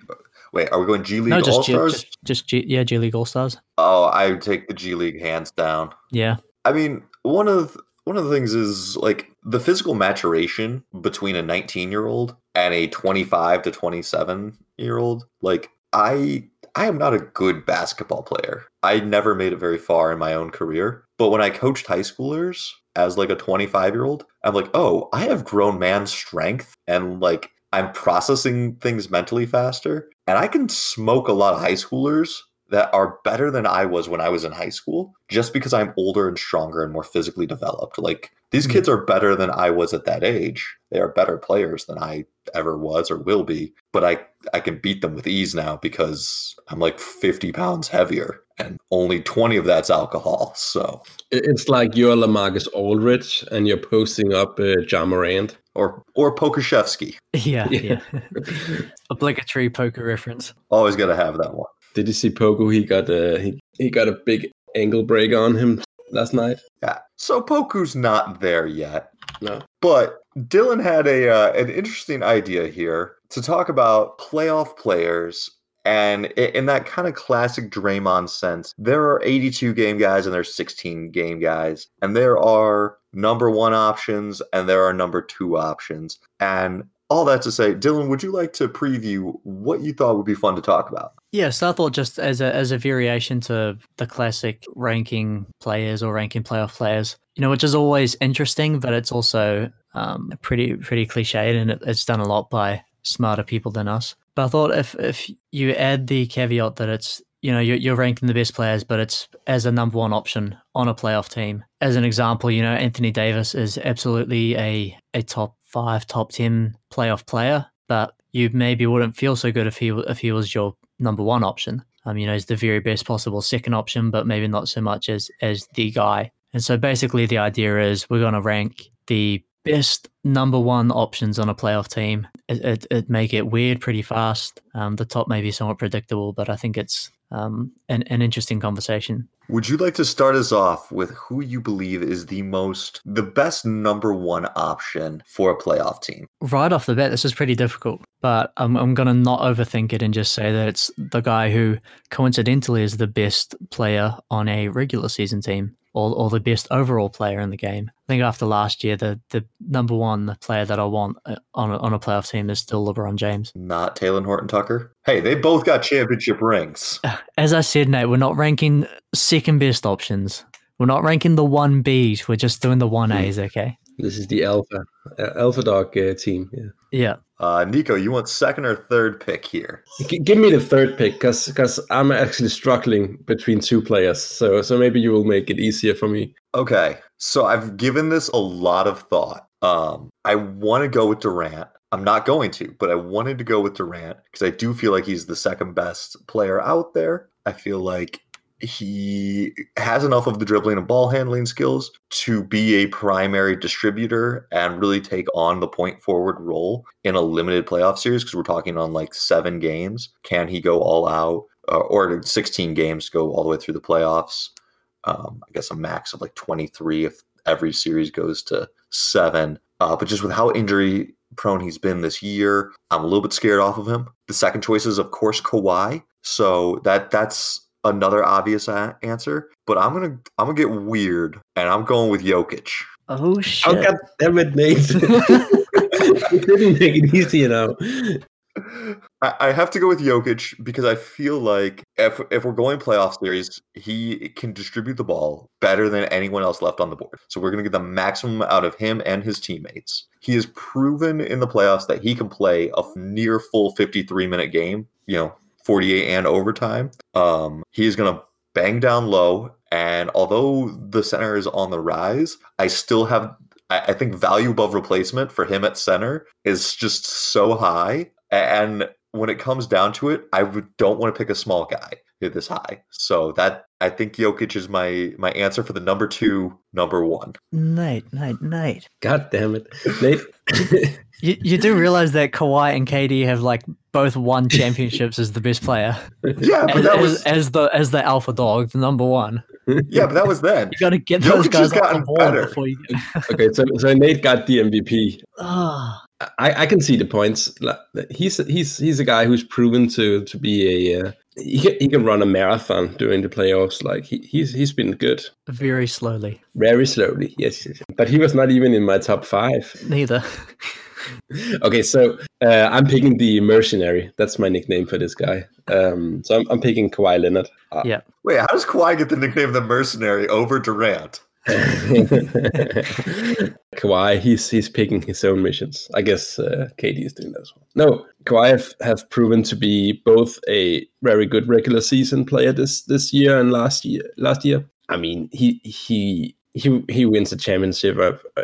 Speaker 1: Wait, are we going G League no, All Stars?
Speaker 2: Just, just G, yeah, G League All Stars.
Speaker 1: Oh, I would take the G League hands down.
Speaker 2: Yeah.
Speaker 1: I mean, one of one of the things is like the physical maturation between a 19 year old and a 25 to 27 year old. Like I I am not a good basketball player. I never made it very far in my own career. But when I coached high schoolers as like a 25 year old, I'm like, oh, I have grown man strength and like I'm processing things mentally faster. And I can smoke a lot of high schoolers that are better than I was when I was in high school just because I'm older and stronger and more physically developed. Like these kids are better than I was at that age. They are better players than I ever was or will be, but I I can beat them with ease now because I'm like 50 pounds heavier and only 20 of that's alcohol. So
Speaker 3: it's like you're LaMarcus Aldridge and you're posting up uh, Ja Morant
Speaker 1: or or Pokusevski.
Speaker 2: Yeah, yeah. Obligatory poker reference.
Speaker 1: Always got to have that one.
Speaker 3: Did you see Poku? He got a he, he got a big ankle break on him last night.
Speaker 1: Yeah. So Poku's not there yet.
Speaker 3: No.
Speaker 1: But Dylan had a uh, an interesting idea here to talk about playoff players and in that kind of classic Draymond sense, there are 82 game guys and there's 16 game guys, and there are number one options and there are number two options. And all that to say, Dylan, would you like to preview what you thought would be fun to talk about?
Speaker 2: Yes, I thought just as a as a variation to the classic ranking players or ranking playoff players, you know, which is always interesting, but it's also um, pretty pretty cliched, and it, it's done a lot by smarter people than us. But I thought if if you add the caveat that it's you know you're, you're ranking the best players, but it's as a number one option on a playoff team. As an example, you know Anthony Davis is absolutely a a top five, top ten playoff player, but you maybe wouldn't feel so good if he if he was your number one option. Um, you know, he's the very best possible second option, but maybe not so much as as the guy. And so basically, the idea is we're going to rank the best number one options on a playoff team. It, it, it make it weird pretty fast. Um, the top may be somewhat predictable, but I think it's um, an, an interesting conversation.
Speaker 1: Would you like to start us off with who you believe is the most, the best number one option for a playoff team?
Speaker 2: Right off the bat, this is pretty difficult, but I'm, I'm going to not overthink it and just say that it's the guy who coincidentally is the best player on a regular season team or, or the best overall player in the game. I think after last year, the, the number one player that I want uh, on a, on a playoff team is still LeBron James.
Speaker 1: Not Talen Horton Tucker. Hey, they both got championship rings.
Speaker 2: As I said, Nate, we're not ranking second best options. We're not ranking the one Bs. We're just doing the one As. Hmm. Okay.
Speaker 3: This is the alpha uh, alpha dog uh, team. Yeah.
Speaker 2: Yeah.
Speaker 1: Uh, Nico, you want second or third pick here?
Speaker 3: G- give me the third pick because because I'm actually struggling between two players. So so maybe you will make it easier for me.
Speaker 1: Okay, so I've given this a lot of thought. Um, I want to go with Durant. I'm not going to, but I wanted to go with Durant because I do feel like he's the second best player out there. I feel like he has enough of the dribbling and ball handling skills to be a primary distributor and really take on the point forward role in a limited playoff series because we're talking on like seven games. Can he go all out uh, or 16 games go all the way through the playoffs? Um, I guess a max of like 23 if every series goes to seven. Uh, but just with how injury prone he's been this year, I'm a little bit scared off of him. The second choice is, of course, Kawhi. So that that's another obvious a- answer, but I'm gonna I'm gonna get weird, and I'm going with Jokic.
Speaker 2: Oh, shit!
Speaker 3: Oh god damn it, Nate! you didn't make it easy, you know.
Speaker 1: I, I have to go with Jokic because I feel like if if we're going playoff series, he can distribute the ball better than anyone else left on the board. So we're going to get the maximum out of him and his teammates. He has proven in the playoffs that he can play a near full 53 minute game, you know, 48 and overtime. Um, he is going to bang down low. And although the center is on the rise, I still have, I I think, value above replacement for him at center is just so high. And when it comes down to it, I don't want to pick a small guy this high. So that I think Jokic is my my answer for the number two, number one.
Speaker 2: Nate, Nate, Nate.
Speaker 3: God damn it, Nate.
Speaker 2: You, you do realize that Kawhi and KD have like both won championships as the best player,
Speaker 1: Yeah, but
Speaker 2: as,
Speaker 1: that was
Speaker 2: as the as the alpha dog, the number one.
Speaker 1: yeah, but that was then.
Speaker 2: You got to get those
Speaker 1: Jokic
Speaker 2: guys
Speaker 1: has
Speaker 2: off the
Speaker 1: gotten
Speaker 2: board
Speaker 1: better.
Speaker 2: before you.
Speaker 3: okay, so so Nate got the MVP.
Speaker 2: Ah,
Speaker 3: I, I can see the points. Like, He's he's he's a guy who's proven to to be a uh, he can, he can run a marathon during the playoffs. Like he, he's he's been good,
Speaker 2: very slowly.
Speaker 3: very slowly. Yes, yes, yes. but he was not even in my top five.
Speaker 2: Neither.
Speaker 3: Okay, so uh, I'm picking the mercenary. That's my nickname for this guy. Um, so I'm, I'm picking Kawhi Leonard. Uh,
Speaker 2: Yeah.
Speaker 1: Wait, how does Kawhi get the nickname the Mercenary over Durant?
Speaker 3: Kawhi, he's he's picking his own missions. I guess uh, KD is doing that as well. No, Kawhi have, have proven to be both a very good regular season player this this year and last year. Last year, I mean, he he he he wins a championship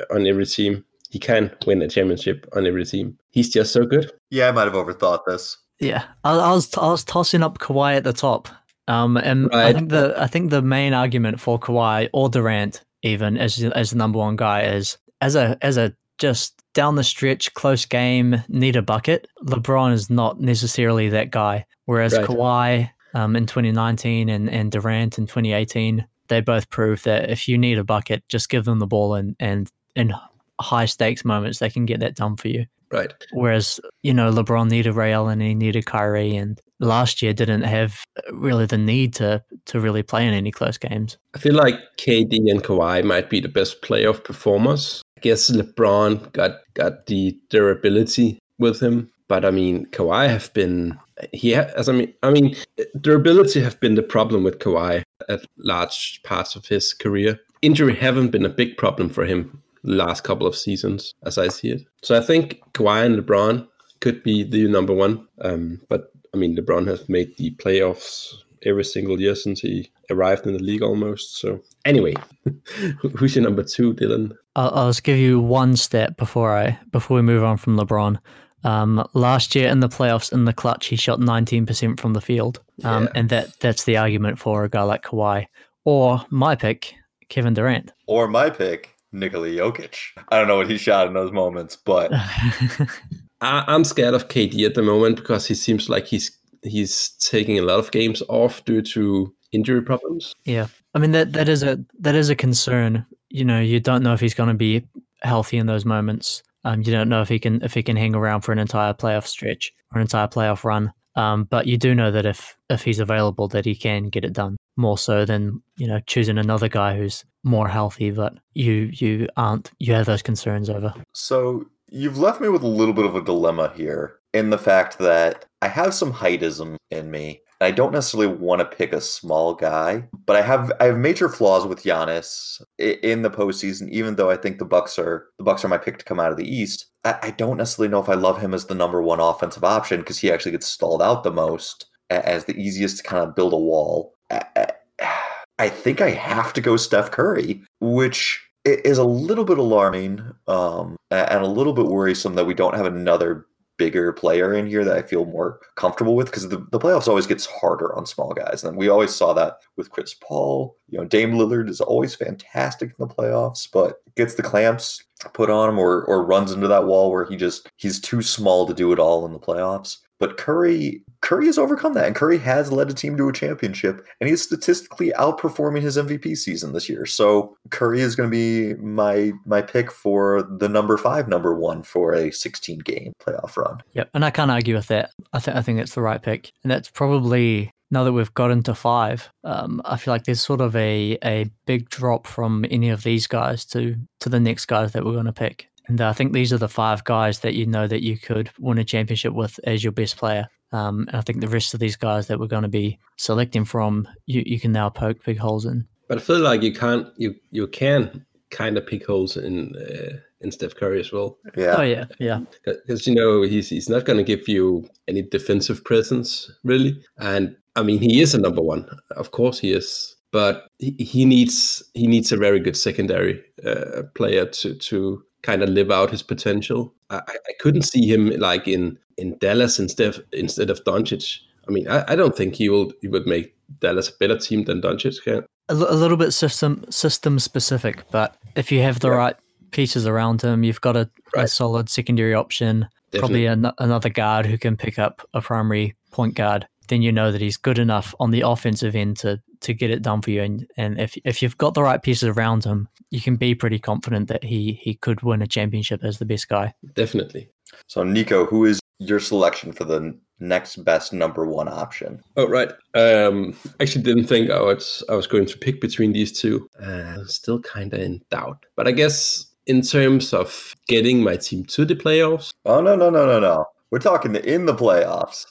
Speaker 3: on every team. He can win a championship on every team. He's just so good.
Speaker 1: Yeah, I might have overthought this.
Speaker 2: Yeah, I, I was I was tossing up Kawhi at the top, um, and I think the I think the main argument for Kawhi or Durant even as as the number one guy is as a as a just down the stretch close game need a bucket. LeBron is not necessarily that guy, whereas
Speaker 3: Right.
Speaker 2: Kawhi um, in 2019 and and Durant in 2018 they both proved that if you need a bucket, just give them the ball and and in high stakes moments they can get that done for you.
Speaker 3: Right.
Speaker 2: Whereas, you know, LeBron needed Ray Allen and he needed Kyrie and last year didn't have really the need to to really play in any close games.
Speaker 3: I feel like KD and Kawhi might be the best playoff performers. I guess LeBron got got the durability with him, but I mean Kawhi have been he ha- as I mean I mean durability have been the problem with Kawhi at large parts of his career. Injury haven't been a big problem for him last couple of seasons, as I see it. So I think Kawhi and LeBron could be the number one. Um, but I mean LeBron has made the playoffs every single year since he arrived in the league almost. So anyway, who's your number two, Dylan?
Speaker 2: I'll, I'll just give you one step before I before we move on from LeBron. Um, last year in the playoffs in the clutch, he shot 19% from the field, um,
Speaker 3: Yeah.
Speaker 2: and that that's the argument for a guy like Kawhi or my pick, Kevin Durant.
Speaker 1: Or my pick, Nikola Jokic. I don't know what he shot in those moments, but
Speaker 3: I, I'm scared of KD at the moment because he seems like he's he's taking a lot of games off due to injury problems.
Speaker 2: Yeah, I mean that that is a that is a concern. You know, you don't know if he's going to be healthy in those moments. Um, you don't know if he can if he can hang around for an entire playoff stretch or an entire playoff run. Um, but you do know that if if he's available, that he can get it done more so than you know choosing another guy who's more healthy. But you you aren't you have those concerns over.
Speaker 1: So you've left me with a little bit of a dilemma here in the fact that I have some heightism in me. I don't necessarily want to pick a small guy, but I have I have major flaws with Giannis in the postseason. Even though I think the Bucks are the Bucks are my pick to come out of the East, I, I don't necessarily know if I love him as the number one offensive option because he actually gets stalled out the most as the easiest to kind of build a wall. I- I- I think I have to go Steph Curry, which i- is a little bit alarming um, and a little bit worrisome that we don't have another bigger player in here that I feel more comfortable with because the, the playoffs always gets harder on small guys. And we always saw that with Chris Paul. You know, Dame Lillard is always fantastic in the playoffs, but gets the clamps put on him or or runs into that wall where he just he's too small to do it all in the playoffs. But Curry Curry has overcome that and Curry has led a team to a championship and he's statistically outperforming his MVP season this year. So Curry is going to be my my pick for the number 5 number 1 for a 16 game playoff run.
Speaker 2: Yep, and I can't argue with that. I think I think that's the right pick, and that's probably now that we've got into five. Um, I feel like there's sort of a a big drop from any of these guys to to the next guys that we're going to pick. And I think these are the five guys that you know that you could win a championship with as your best player. Um, and I think the rest of these guys that we're going to be selecting from, you, you can now poke big holes in.
Speaker 3: But I feel like you can't, you you can kind of pick holes in uh, in Steph Curry as well.
Speaker 1: Yeah.
Speaker 2: Oh yeah, yeah.
Speaker 3: because you know he's he's not going to give you any defensive presence really, and I mean he is a number one, of course he is, but he, he needs he needs a very good secondary uh, player to to kind of live out his potential. I, I couldn't see him like in in Dallas instead of, instead of Doncic. I mean, I, I don't think he will he would make Dallas a better team than Doncic can.
Speaker 2: A, l- a little bit system system specific, but if you have the
Speaker 3: Yeah.
Speaker 2: right pieces around him, you've got a, a solid secondary option.
Speaker 3: Definitely.
Speaker 2: probably an- another guard who can pick up a primary point guard, then you know that he's good enough on the offensive end to to get it done for you. And and if if you've got the right pieces around him, you can be pretty confident that he he could win a championship as the best guy.
Speaker 3: Definitely.
Speaker 1: So Nico, who is your selection for the next best number one option?
Speaker 3: Oh right. Um, actually, didn't think I was I was going to pick between these two. Uh, I'm still kind of in doubt, but I guess in terms of getting my team to the playoffs,
Speaker 1: Oh no no no no no! We're talking in the playoffs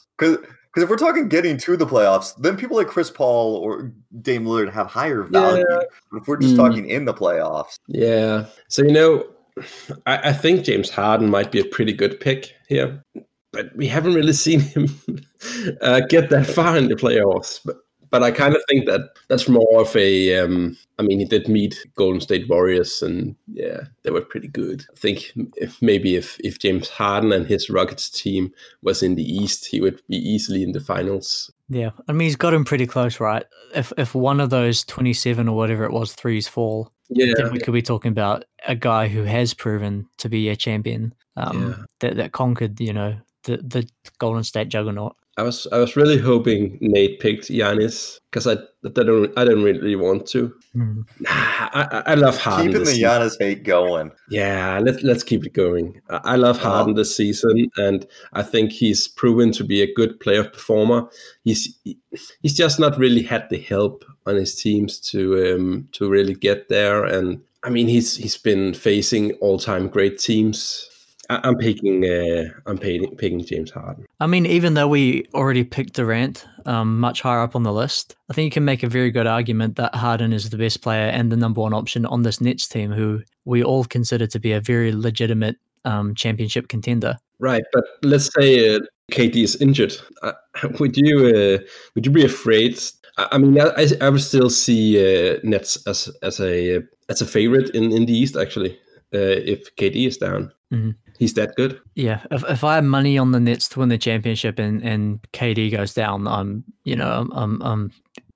Speaker 1: because if we're talking getting to the playoffs, then people like Chris Paul or Dame Lillard have higher value. But if we're just
Speaker 3: Mm.
Speaker 1: talking in the playoffs,
Speaker 3: yeah. So you know, I, I think James Harden might be a pretty good pick here, but we haven't really seen him uh, get that far in the playoffs. But but I kind of think that that's more of a. Um, I mean, he did meet Golden State Warriors, and yeah, they were pretty good. I think if maybe if if James Harden and his Rockets team was in the East, he would be easily in the finals.
Speaker 2: Yeah, I mean he's got him pretty close, right? If if one of those twenty seven or whatever it was threes fall,
Speaker 3: Yeah,
Speaker 2: then we could be talking about a guy who has proven to be a champion. Um,
Speaker 3: Yeah.
Speaker 2: that that conquered, you know, the the Golden State juggernaut.
Speaker 3: I was I was really hoping Nate picked Giannis because I I don't I don't really want to.
Speaker 2: Mm.
Speaker 3: Nah, I, I- I love Harden.
Speaker 1: keeping the
Speaker 3: this season.
Speaker 1: Giannis hate going.
Speaker 3: Yeah, let's let's keep it going. I, I love
Speaker 1: Uh-huh.
Speaker 3: Harden this season, and I think he's proven to be a good player performer. He's he's just not really had the help on his teams to um to really get there. And I mean, he's he's been facing all time great teams. I, I'm picking uh, I'm picking, picking James Harden.
Speaker 2: I mean, even though we already picked Durant um, much higher up on the list, I think you can make a very good argument that Harden is the best player and the number one option on this Nets team, who we all consider to be a very legitimate um, championship contender.
Speaker 3: Right, but let's say uh, KD is injured. Uh, would you uh, would you be afraid? I, I mean, I, I- would still see uh, Nets as as a as a favorite in, in the East. Actually, uh, if KD is down,
Speaker 2: Mhm.
Speaker 3: He's that good.
Speaker 2: Yeah, if, if I have money on the Nets to win the championship and, and KD goes down, I'm you know I'm I'm,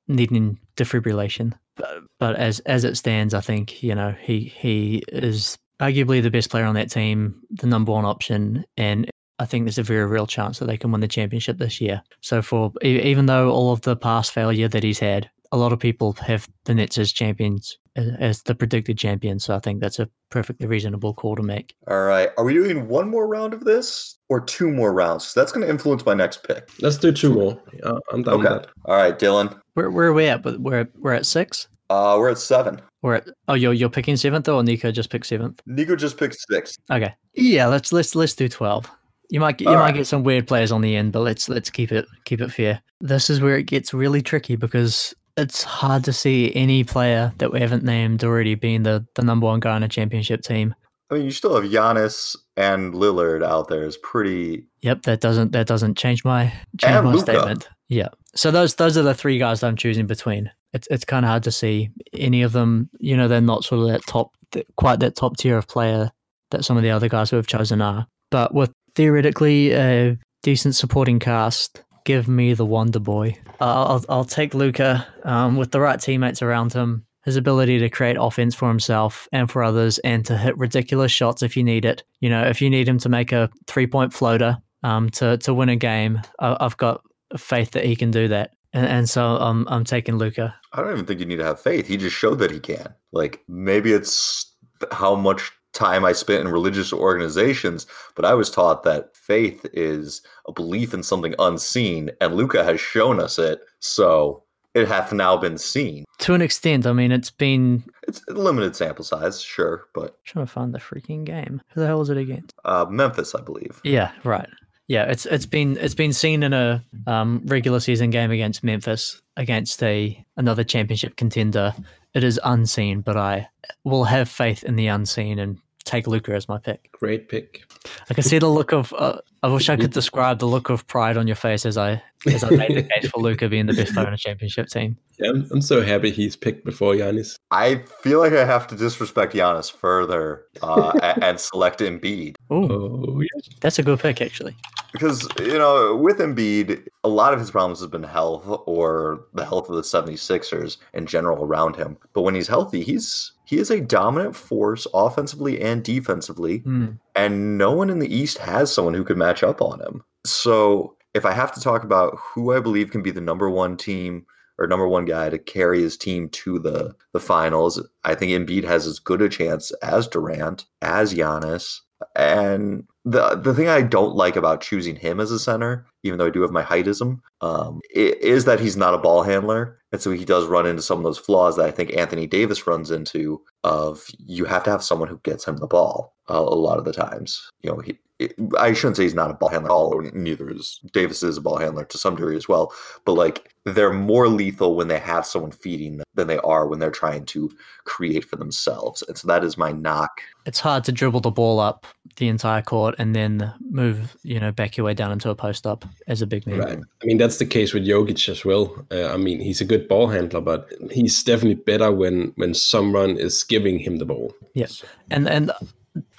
Speaker 2: needing defibrillation. But, but as as it stands, I think you know he he is arguably the best player on that team, the number one option, and I think there's a very real chance that they can win the championship this year. So for even though all of the past failure that he's had, a lot of people have the Nets as champions, as, as the predicted champions. So I think that's a perfectly reasonable call to make.
Speaker 1: All right, are we doing one more round of this or two more rounds? 'Cause that's going to influence my next pick.
Speaker 3: Let's do two more. Uh, I'm done with
Speaker 1: Okay.
Speaker 3: that.
Speaker 1: All right, Dylan.
Speaker 2: Where where are we at? But we're we're at six.
Speaker 1: Uh, we're at seven.
Speaker 2: We're at oh you're you're picking seventh or Nico just picked seventh.
Speaker 1: Nico just picked six.
Speaker 2: Okay. Yeah, let's let's let's do twelve. You might get you
Speaker 1: All
Speaker 2: might
Speaker 1: right.
Speaker 2: get some weird players on the end, but let's let's keep it keep it fair. This is where it gets really tricky because it's hard to see any player that we haven't named already being the, the number one guy on a championship team.
Speaker 1: I mean, you still have Giannis and Lillard out there. Is pretty.
Speaker 2: Yep, that doesn't that doesn't change my change my
Speaker 1: Luka.
Speaker 2: statement. Yeah. So those those are the three guys that I'm choosing between. It's it's kind of hard to see any of them. You know, they're not sort of that top, quite that top tier of player that some of the other guys who have chosen are. But with theoretically a decent supporting cast, give me the Wonder Boy. I'll I'll, I'll take Luka um, with the right teammates around him. His ability to create offense for himself and for others, and to hit ridiculous shots if you need it. You know, if you need him to make a three-point floater um, to to win a game, I, I've got faith that he can do that. And, and so I'm I'm taking Luka.
Speaker 1: I don't even think you need to have faith. He just showed that he can. Like maybe it's how much time I spent in religious organizations, but I was taught that faith is a belief in something unseen, and Luka has shown us it. So it hath now been seen.
Speaker 2: To an extent, I mean, it's been
Speaker 1: It's a limited sample size, sure, but
Speaker 2: trying to find the freaking game. Who the hell was it against?
Speaker 1: uh, Memphis, I believe.
Speaker 2: Yeah, right. Yeah, it's it's been it's been seen in a um, regular season game against Memphis against a another championship contender. It is unseen, but I will have faith in the unseen and take Luka as my pick.
Speaker 3: Great pick.
Speaker 2: I can see the look of. Uh, I wish I could describe the look of pride on your face as I as I made the case for Luka being the best player on a championship team.
Speaker 3: Yeah, I'm, I'm so happy he's picked before Giannis.
Speaker 1: I feel like I have to disrespect Giannis further uh, a- and select Embiid.
Speaker 2: Ooh,
Speaker 3: Oh, yeah.
Speaker 2: that's a good pick actually.
Speaker 1: Because, you know, with Embiid, a lot of his problems have been health or the health of the 76ers in general around him. But when he's healthy, he's he is a dominant force offensively and defensively,
Speaker 2: Hmm.
Speaker 1: and no one in the East has someone who could match up on him. So, if I have to talk about who I believe can be the number one team or number one guy to carry his team to the the finals, I think Embiid has as good a chance as Durant, as Giannis, and the the thing I don't like about choosing him as a center, even though I do have my heightism, um, is that he's not a ball handler, and so he does run into some of those flaws that I think Anthony Davis runs into. Of you have to have someone who gets him the ball uh, a lot of the times. You know, he, it, I shouldn't say he's not a ball handler at all. Neither is Davis is a ball handler to some degree as well. But like they're more lethal when they have someone feeding them than they are when they're trying to create for themselves. And so that is my knock
Speaker 2: It's hard to dribble the ball up the entire court and then move, you know, back your way down into a post up as a big man.
Speaker 3: Right. I mean, that's the case with Jokic as well. Uh, I mean, he's a good ball handler, but he's definitely better when when someone is giving him the ball.
Speaker 2: Yeah. And and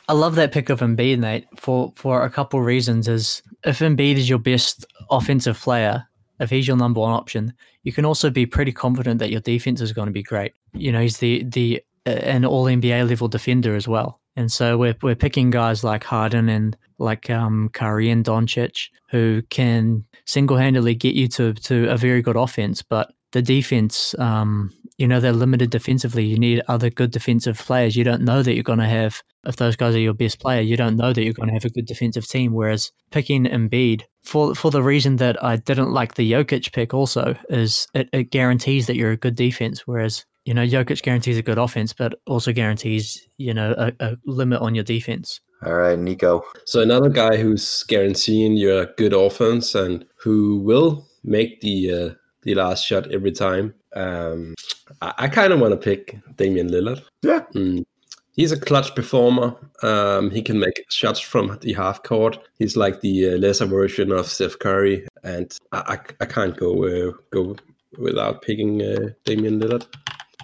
Speaker 2: I love that pick of Embiid, Nate, for for a couple reasons. Is if Embiid is your best offensive player, if he's your number one option, you can also be pretty confident that your defense is going to be great. You know, he's the the an All NBA level defender as well. And so we're we're picking guys like Harden and like um, Curry and Doncic who can single handedly get you to to a very good offense, but the defense, um, you know, they're limited defensively. You need other good defensive players. You don't know that you're going to have, if those guys are your best player, you don't know that you're going to have a good defensive team. Whereas picking Embiid, for for the reason that I didn't like the Jokic pick also, is it, it guarantees that you're a good defense. Whereas, you know, Jokic guarantees a good offense, but also guarantees, you know, a, a limit on your defense.
Speaker 1: All right, Nico.
Speaker 3: So another guy who's guaranteeing you a good offense and who will make the uh, the last shot every time. Um, I, I kind of want to pick Damian Lillard.
Speaker 1: Yeah.
Speaker 3: Mm. He's a clutch performer. Um, he can make shots from the half court. He's like the uh, lesser version of Steph Curry, and I, I, I can't go uh, go without picking uh, Damian Lillard.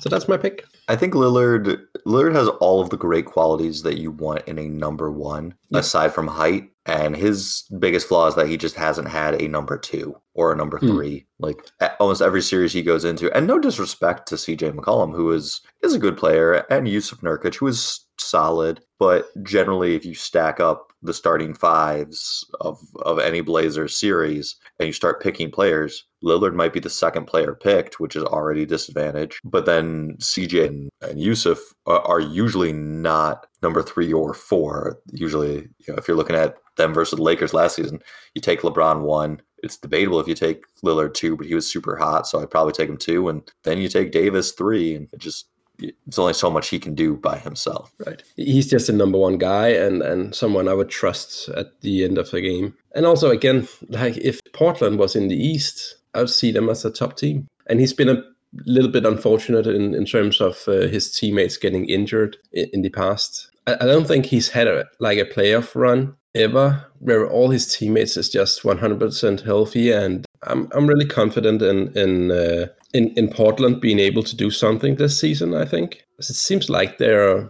Speaker 3: So that's my pick.
Speaker 1: I think Lillard Lillard has all of the great qualities that you want in a number one,
Speaker 3: Yeah.
Speaker 1: aside from height. And his biggest flaw is that he just hasn't had a number two or a number
Speaker 3: Hmm.
Speaker 1: three. Like almost every series he goes into, and no disrespect to CJ McCollum, who is is a good player, and Jusuf Nurkic, who is solid. But generally, if you stack up the starting fives of of any Blazers series, and you start picking players, Lillard might be the second player picked, which is already disadvantage. But then CJ and, and Jusuf are, are usually not number three or four. Usually, you know, if you're looking at them versus the Lakers last season, you take LeBron one. It's debatable if you take Lillard two, but he was super hot, so I'd probably take him two, and then you take Davis three, and it just it's only so much he can do by himself.
Speaker 3: Right. He's just a number one guy and, and someone I would trust at the end of the game. And also, again, like if Portland was in the East, I would see them as a top team. And he's been a little bit unfortunate in, in terms of uh, his teammates getting injured in, in the past. I, I don't think he's had a, like a playoff run ever where all his teammates is just 100% healthy and I'm, I'm really confident in in, uh, in in Portland being able to do something this season I think it seems like there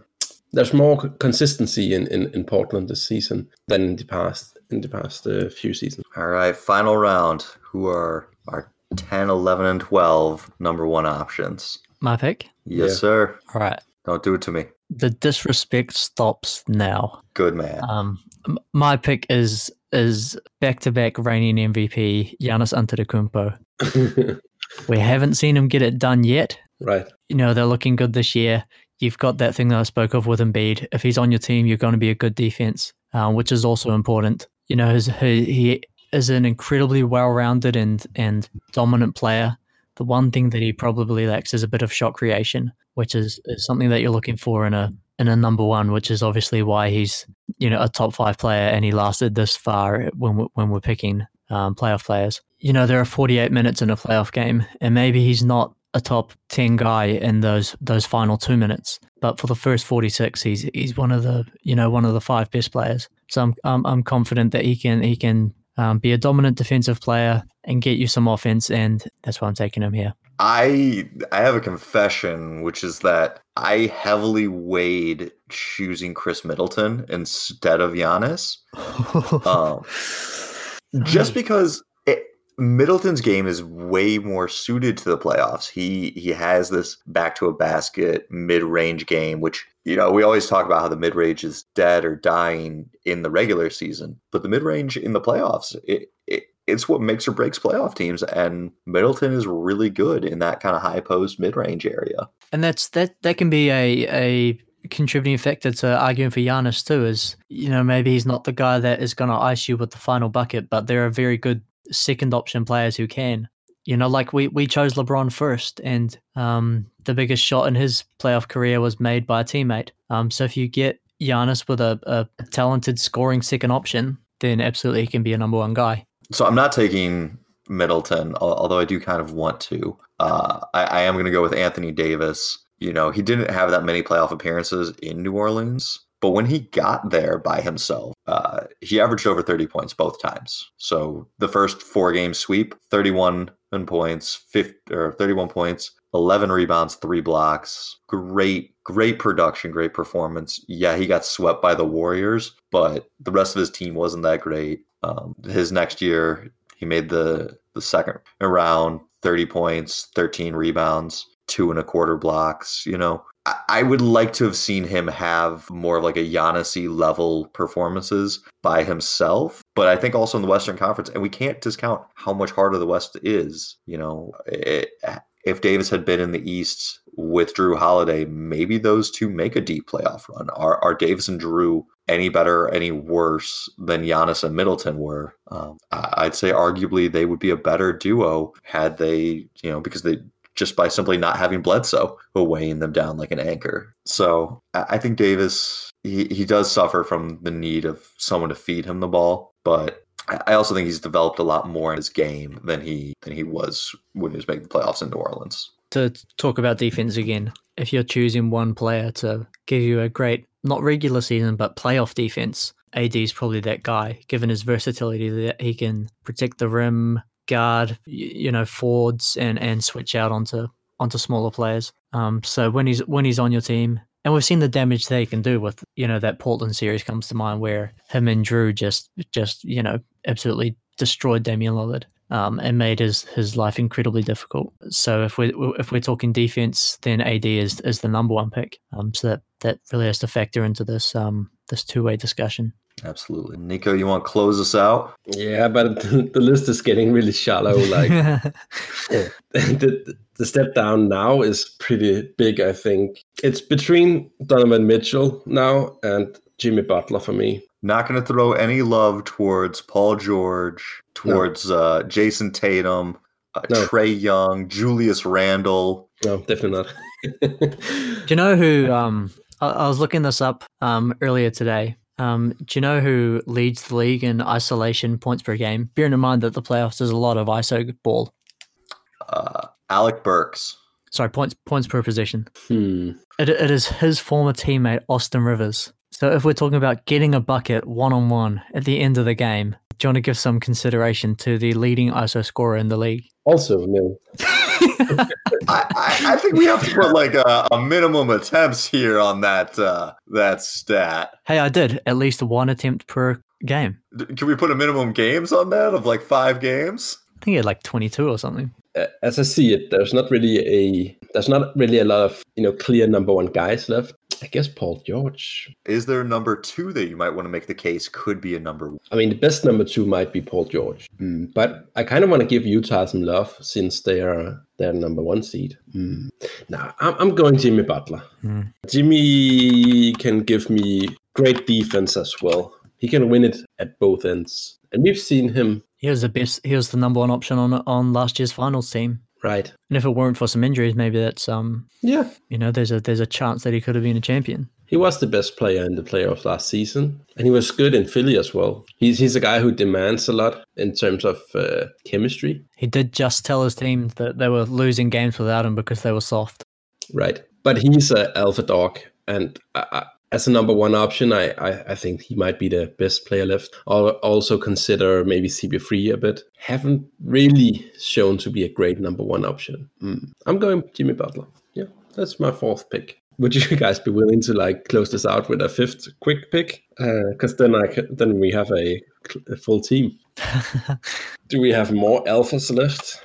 Speaker 3: there's more consistency in, in, in Portland this season than in the past in the past uh, few seasons
Speaker 1: All right, final round. Who are our 10, 11, and 12 number one options?
Speaker 2: My pick.
Speaker 1: Yes,
Speaker 3: Yeah.
Speaker 1: sir.
Speaker 2: All right.
Speaker 1: Don't do it to me.
Speaker 2: The disrespect stops now.
Speaker 1: Good man.
Speaker 2: Um, m- my pick is is back to back reigning MVP Giannis Antetokounmpo. We haven't seen him get it done yet.
Speaker 3: right
Speaker 2: You know they're looking good this year. You've got that thing that I spoke of with Embiid. If he's on your team, you're going to be a good defense, uh, which is also important. You know, his, he, he is an incredibly well-rounded and and dominant player The one thing that he probably lacks is a bit of shot creation, which is, is something that you're looking for in a in a number one, which is obviously why he's you know a top five player and he lasted this far when we're, when we're picking um, playoff players. You know there are 48 minutes in a playoff game, and maybe he's not a top 10 guy in those those final two minutes, but for the first 46, he's he's one of the you know one of the five best players. So I'm I'm, I'm confident that he can he can um, be a dominant defensive player and get you some offense, and that's why I'm taking him here.
Speaker 1: I I have a confession, which is that I heavily weighed choosing Khris Middleton instead of Giannis, um, just because it, Middleton's game is way more suited to the playoffs. He he has this back to a basket mid range game, which you know we always talk about how the mid range is dead or dying in the regular season, but the mid range in the playoffs it, it it's what makes or breaks playoff teams and Middleton is really good in that kind of high post mid-range area.
Speaker 2: And that's that that can be a a contributing factor to arguing for Giannis too is you know maybe he's not the guy that is going to ice you with the final bucket but there are very good second option players who can. You know like we we chose LeBron first and um the biggest shot in his playoff career was made by a teammate. Um so if you get Giannis with a, a talented scoring second option then absolutely he can be a number one guy
Speaker 1: so I'm not taking Middleton, although I do kind of want to. Uh, I, I, am going to go with Anthony Davis. You know, he didn't have that many playoff appearances in New Orleans, but when he got there by himself, uh, he averaged over 30 points both times. So the first four game sweep, 31 points, 50, or 31 points, 11 rebounds, three blocks. Great, great production, great performance. Yeah, he got swept by the Warriors, but the rest of his team wasn't that great. Um, his next year, he made the the second round, thirty points, thirteen rebounds, two and a quarter blocks. You know, I, I would like to have seen him have more of like a Giannis level performances by himself. But I think also in the Western Conference, and we can't discount how much harder the West is. You know, it, if Davis had been in the East with Jrue Holiday, maybe those two make a deep playoff run. Are are Davis and Jrue any better, any worse than Giannis and Middleton were. Um, I'd say arguably they would be a better duo had they, you know, because they just by simply not having Bledsoe weighing them down like an anchor. So I think Davis he, he does suffer from the need of someone to feed him the ball, but I also think he's developed a lot more in his game than he than he was when he was making the playoffs in New Orleans.
Speaker 2: To talk about defense again, if you're choosing one player to give you a great not regular season, but playoff defense, AD is probably that guy, given his versatility that he can protect the rim, guard, you know, forwards, and and switch out onto onto smaller players. Um, so when he's when he's on your team, and we've seen the damage they can do with you know that Portland series comes to mind where him and Jrue just just you know absolutely destroyed Damian Lillard um, and made his his life incredibly difficult. So if we if we're talking defense, then AD is is the number one pick. Um, so that that really has to factor into this um this two way discussion.
Speaker 1: Absolutely, Nico. You want to close us out?
Speaker 3: Yeah, but the list is getting really shallow. Like the the step down now is pretty big. I think it's between Donovan Mitchell now and Jimmy Butler for me.
Speaker 1: Not going to throw any love towards Paul George, towards no. uh, Jayson Tatum, uh, no. Trae Young, Julius Randle.
Speaker 3: No, definitely not.
Speaker 2: do you know who? Um, I, I was looking this up um, earlier today. Um, do you know who leads the league in isolation points per game? Bearing in mind that the playoffs is a lot of ISO ball.
Speaker 1: Uh, Alec Burks.
Speaker 2: Sorry, points points per possession.
Speaker 3: Hmm.
Speaker 2: It, it is his former teammate Austin Rivers. So if we're talking about getting a bucket one on one at the end of the game, do you want to give some consideration to the leading ISO scorer in the league?
Speaker 3: Also, no.
Speaker 1: I, I, I, think we have to put like a, a minimum attempts here on that uh, that stat.
Speaker 2: Hey, I did at least one attempt per game.
Speaker 1: Can we put a minimum games on that of like five games?
Speaker 2: I think he had like twenty two or something.
Speaker 3: As I see it, there's not really a there's not really a lot of you know clear number one guys left. I guess Paul George.
Speaker 1: Is there a number two that you might want to make the case could be a number one?
Speaker 3: I mean, the best number two might be Paul George. Mm. But I kind of want to give Utah some love since they are their number one seed. Mm. Now, I'm, I'm, going Jimmy Butler. Mm. Jimmy can give me great defense as well. He can win it at both ends. And we've seen him.
Speaker 2: He was the best. He was the number one option on on last year's finals team.
Speaker 3: Right.
Speaker 2: And if it weren't for some injuries, maybe that's um,
Speaker 3: Yeah.
Speaker 2: you know, there's a there's a chance that he could have been a champion.
Speaker 3: He was the best player in the playoffs last season, and he was good in Philly as well. He's he's a guy who demands a lot in terms of uh, chemistry,
Speaker 2: He did just tell his team that they were losing games without him because they were soft.
Speaker 3: right? But he's an alpha dog, and I, I, as a number one option, I, I I think he might be the best player left. I'll also consider maybe CP3 a bit. Haven't really shown to be a great number one option. Mm. I'm going Jimmy Butler. Yeah, that's my fourth pick. Would you guys be willing to like close this out with a fifth quick pick? Because then I ca- then we have a, a full team. Do we have more alphas left?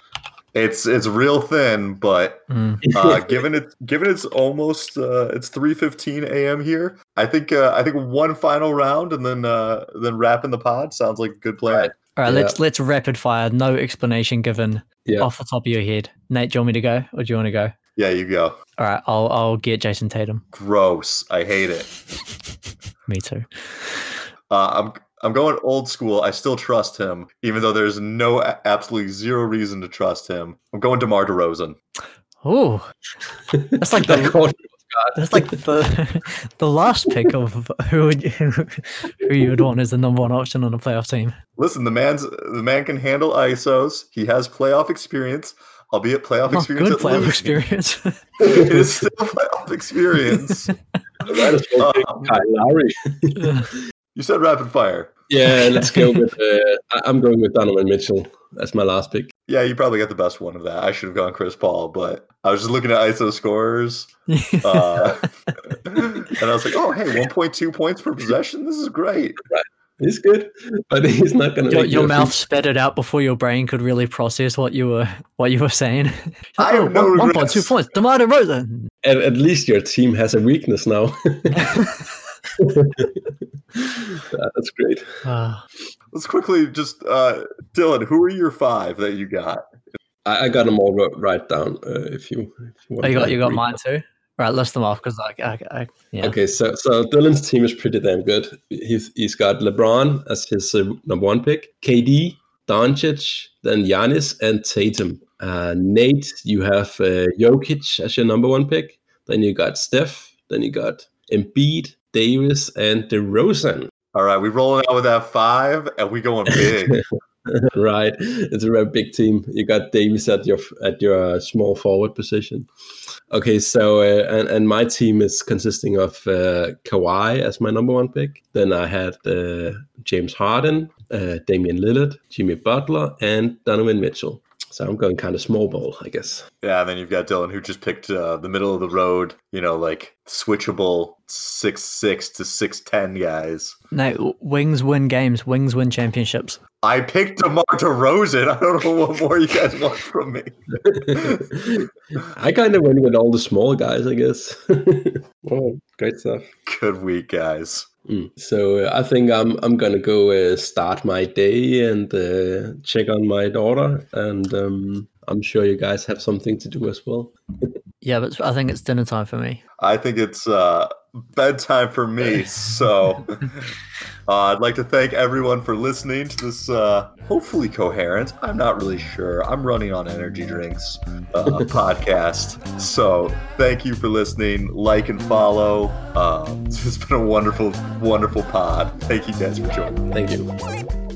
Speaker 1: It's it's real thin, but
Speaker 2: Mm.
Speaker 1: uh, given it given it's almost uh, it's three fifteen a.m. here, I think uh, I think one final round and then uh, then wrapping the pod sounds like a good plan.
Speaker 3: Right.
Speaker 2: All right,
Speaker 3: Yeah.
Speaker 2: let's let's rapid fire. No explanation given
Speaker 3: Yeah.
Speaker 2: off the top of your head. Nate, do you want me to go, or do you want to go?
Speaker 1: Yeah, you go.
Speaker 2: All right, I'll I'll get Jayson Tatum.
Speaker 1: Gross. I hate it.
Speaker 2: Me too.
Speaker 1: Uh, I'm I'm going old school. I still trust him, even though there's no absolutely zero reason to trust him. I'm going DeMar DeRozan.
Speaker 2: Oh, that's like the that's like the the last pick of who would you, who you would want as the number one option on a playoff team.
Speaker 1: Listen, the man's the man can handle ISOs. He has playoff experience, albeit playoff
Speaker 2: Oh,
Speaker 1: experience.
Speaker 2: good
Speaker 1: at
Speaker 2: playoff
Speaker 1: losing.
Speaker 2: experience.
Speaker 1: it is still playoff experience.
Speaker 3: Might as
Speaker 1: Um,
Speaker 3: Kyle Lowry.
Speaker 1: You said rapid fire.
Speaker 3: Yeah, let's go with. Uh, I- I'm going with Donovan Mitchell. That's my last pick.
Speaker 1: Yeah, you probably got the best one of that. I should have gone Chris Paul, but I was just looking at ISO scores, uh, and I was like, "Oh, hey, 1.2 points per possession. This is great."
Speaker 3: He's good, but he's not going to.
Speaker 2: your, your mouth spat it out before your brain could really process what you were what you were saying.
Speaker 1: I have no
Speaker 2: one point two points. DeMar DeRozan.
Speaker 3: At, at least your team has a weakness now. That's great.
Speaker 2: Ah,
Speaker 1: Let's quickly just, uh, Dylan, who are your five that you got?
Speaker 3: I, I got them all wrote right down. Uh, if you, if you want,
Speaker 2: oh, you got
Speaker 3: like,
Speaker 2: you got
Speaker 3: read
Speaker 2: mine too. Right, list them off because like I, I yeah.
Speaker 3: Okay, so so Dylan's team is pretty damn good. He's he's got LeBron as his uh, number one pick, KD, Doncic, then Giannis and Tatum. Uh, Nate, you have uh, Jokic as your number one pick. Then you got Steph. Then you got Embiid, Davis, and DeRozan.
Speaker 1: All right, we're rolling out with that five, and we going big.
Speaker 3: right, it's a very big team. You got Davis at your at your uh, small forward position. Okay, so uh, and and my team is consisting of uh, Kawhi as my number one pick. Then I had uh, James Harden, uh, Damian Lillard, Jimmy Butler, and Donovan Mitchell. So I'm going kind of small ball, I guess.
Speaker 1: yeah, and then you've got Dylan, who just picked uh, the middle of the road. You know, like switchable six six to six ten guys.
Speaker 2: No, wings win games. Wings win championships.
Speaker 1: I picked DeMar DeRozan. I don't know what more you guys want from me.
Speaker 3: I kind of went with all the small guys, I guess. oh, great stuff.
Speaker 1: Good week, guys.
Speaker 3: Mm. So uh, I think I'm I'm gonna go uh, start my day and uh, check on my daughter, and um, I'm sure you guys have something to do as well.
Speaker 2: Yeah, but I think it's dinner time for me.
Speaker 1: I think it's uh, bedtime for me. So uh, I'd like to thank everyone for listening to this uh, hopefully coherent, I'm not really sure, I'm running on energy drinks uh, podcast. So thank you for listening. Like and follow. Uh, it's been a wonderful, wonderful pod. Thank you guys for joining.
Speaker 3: Thank you.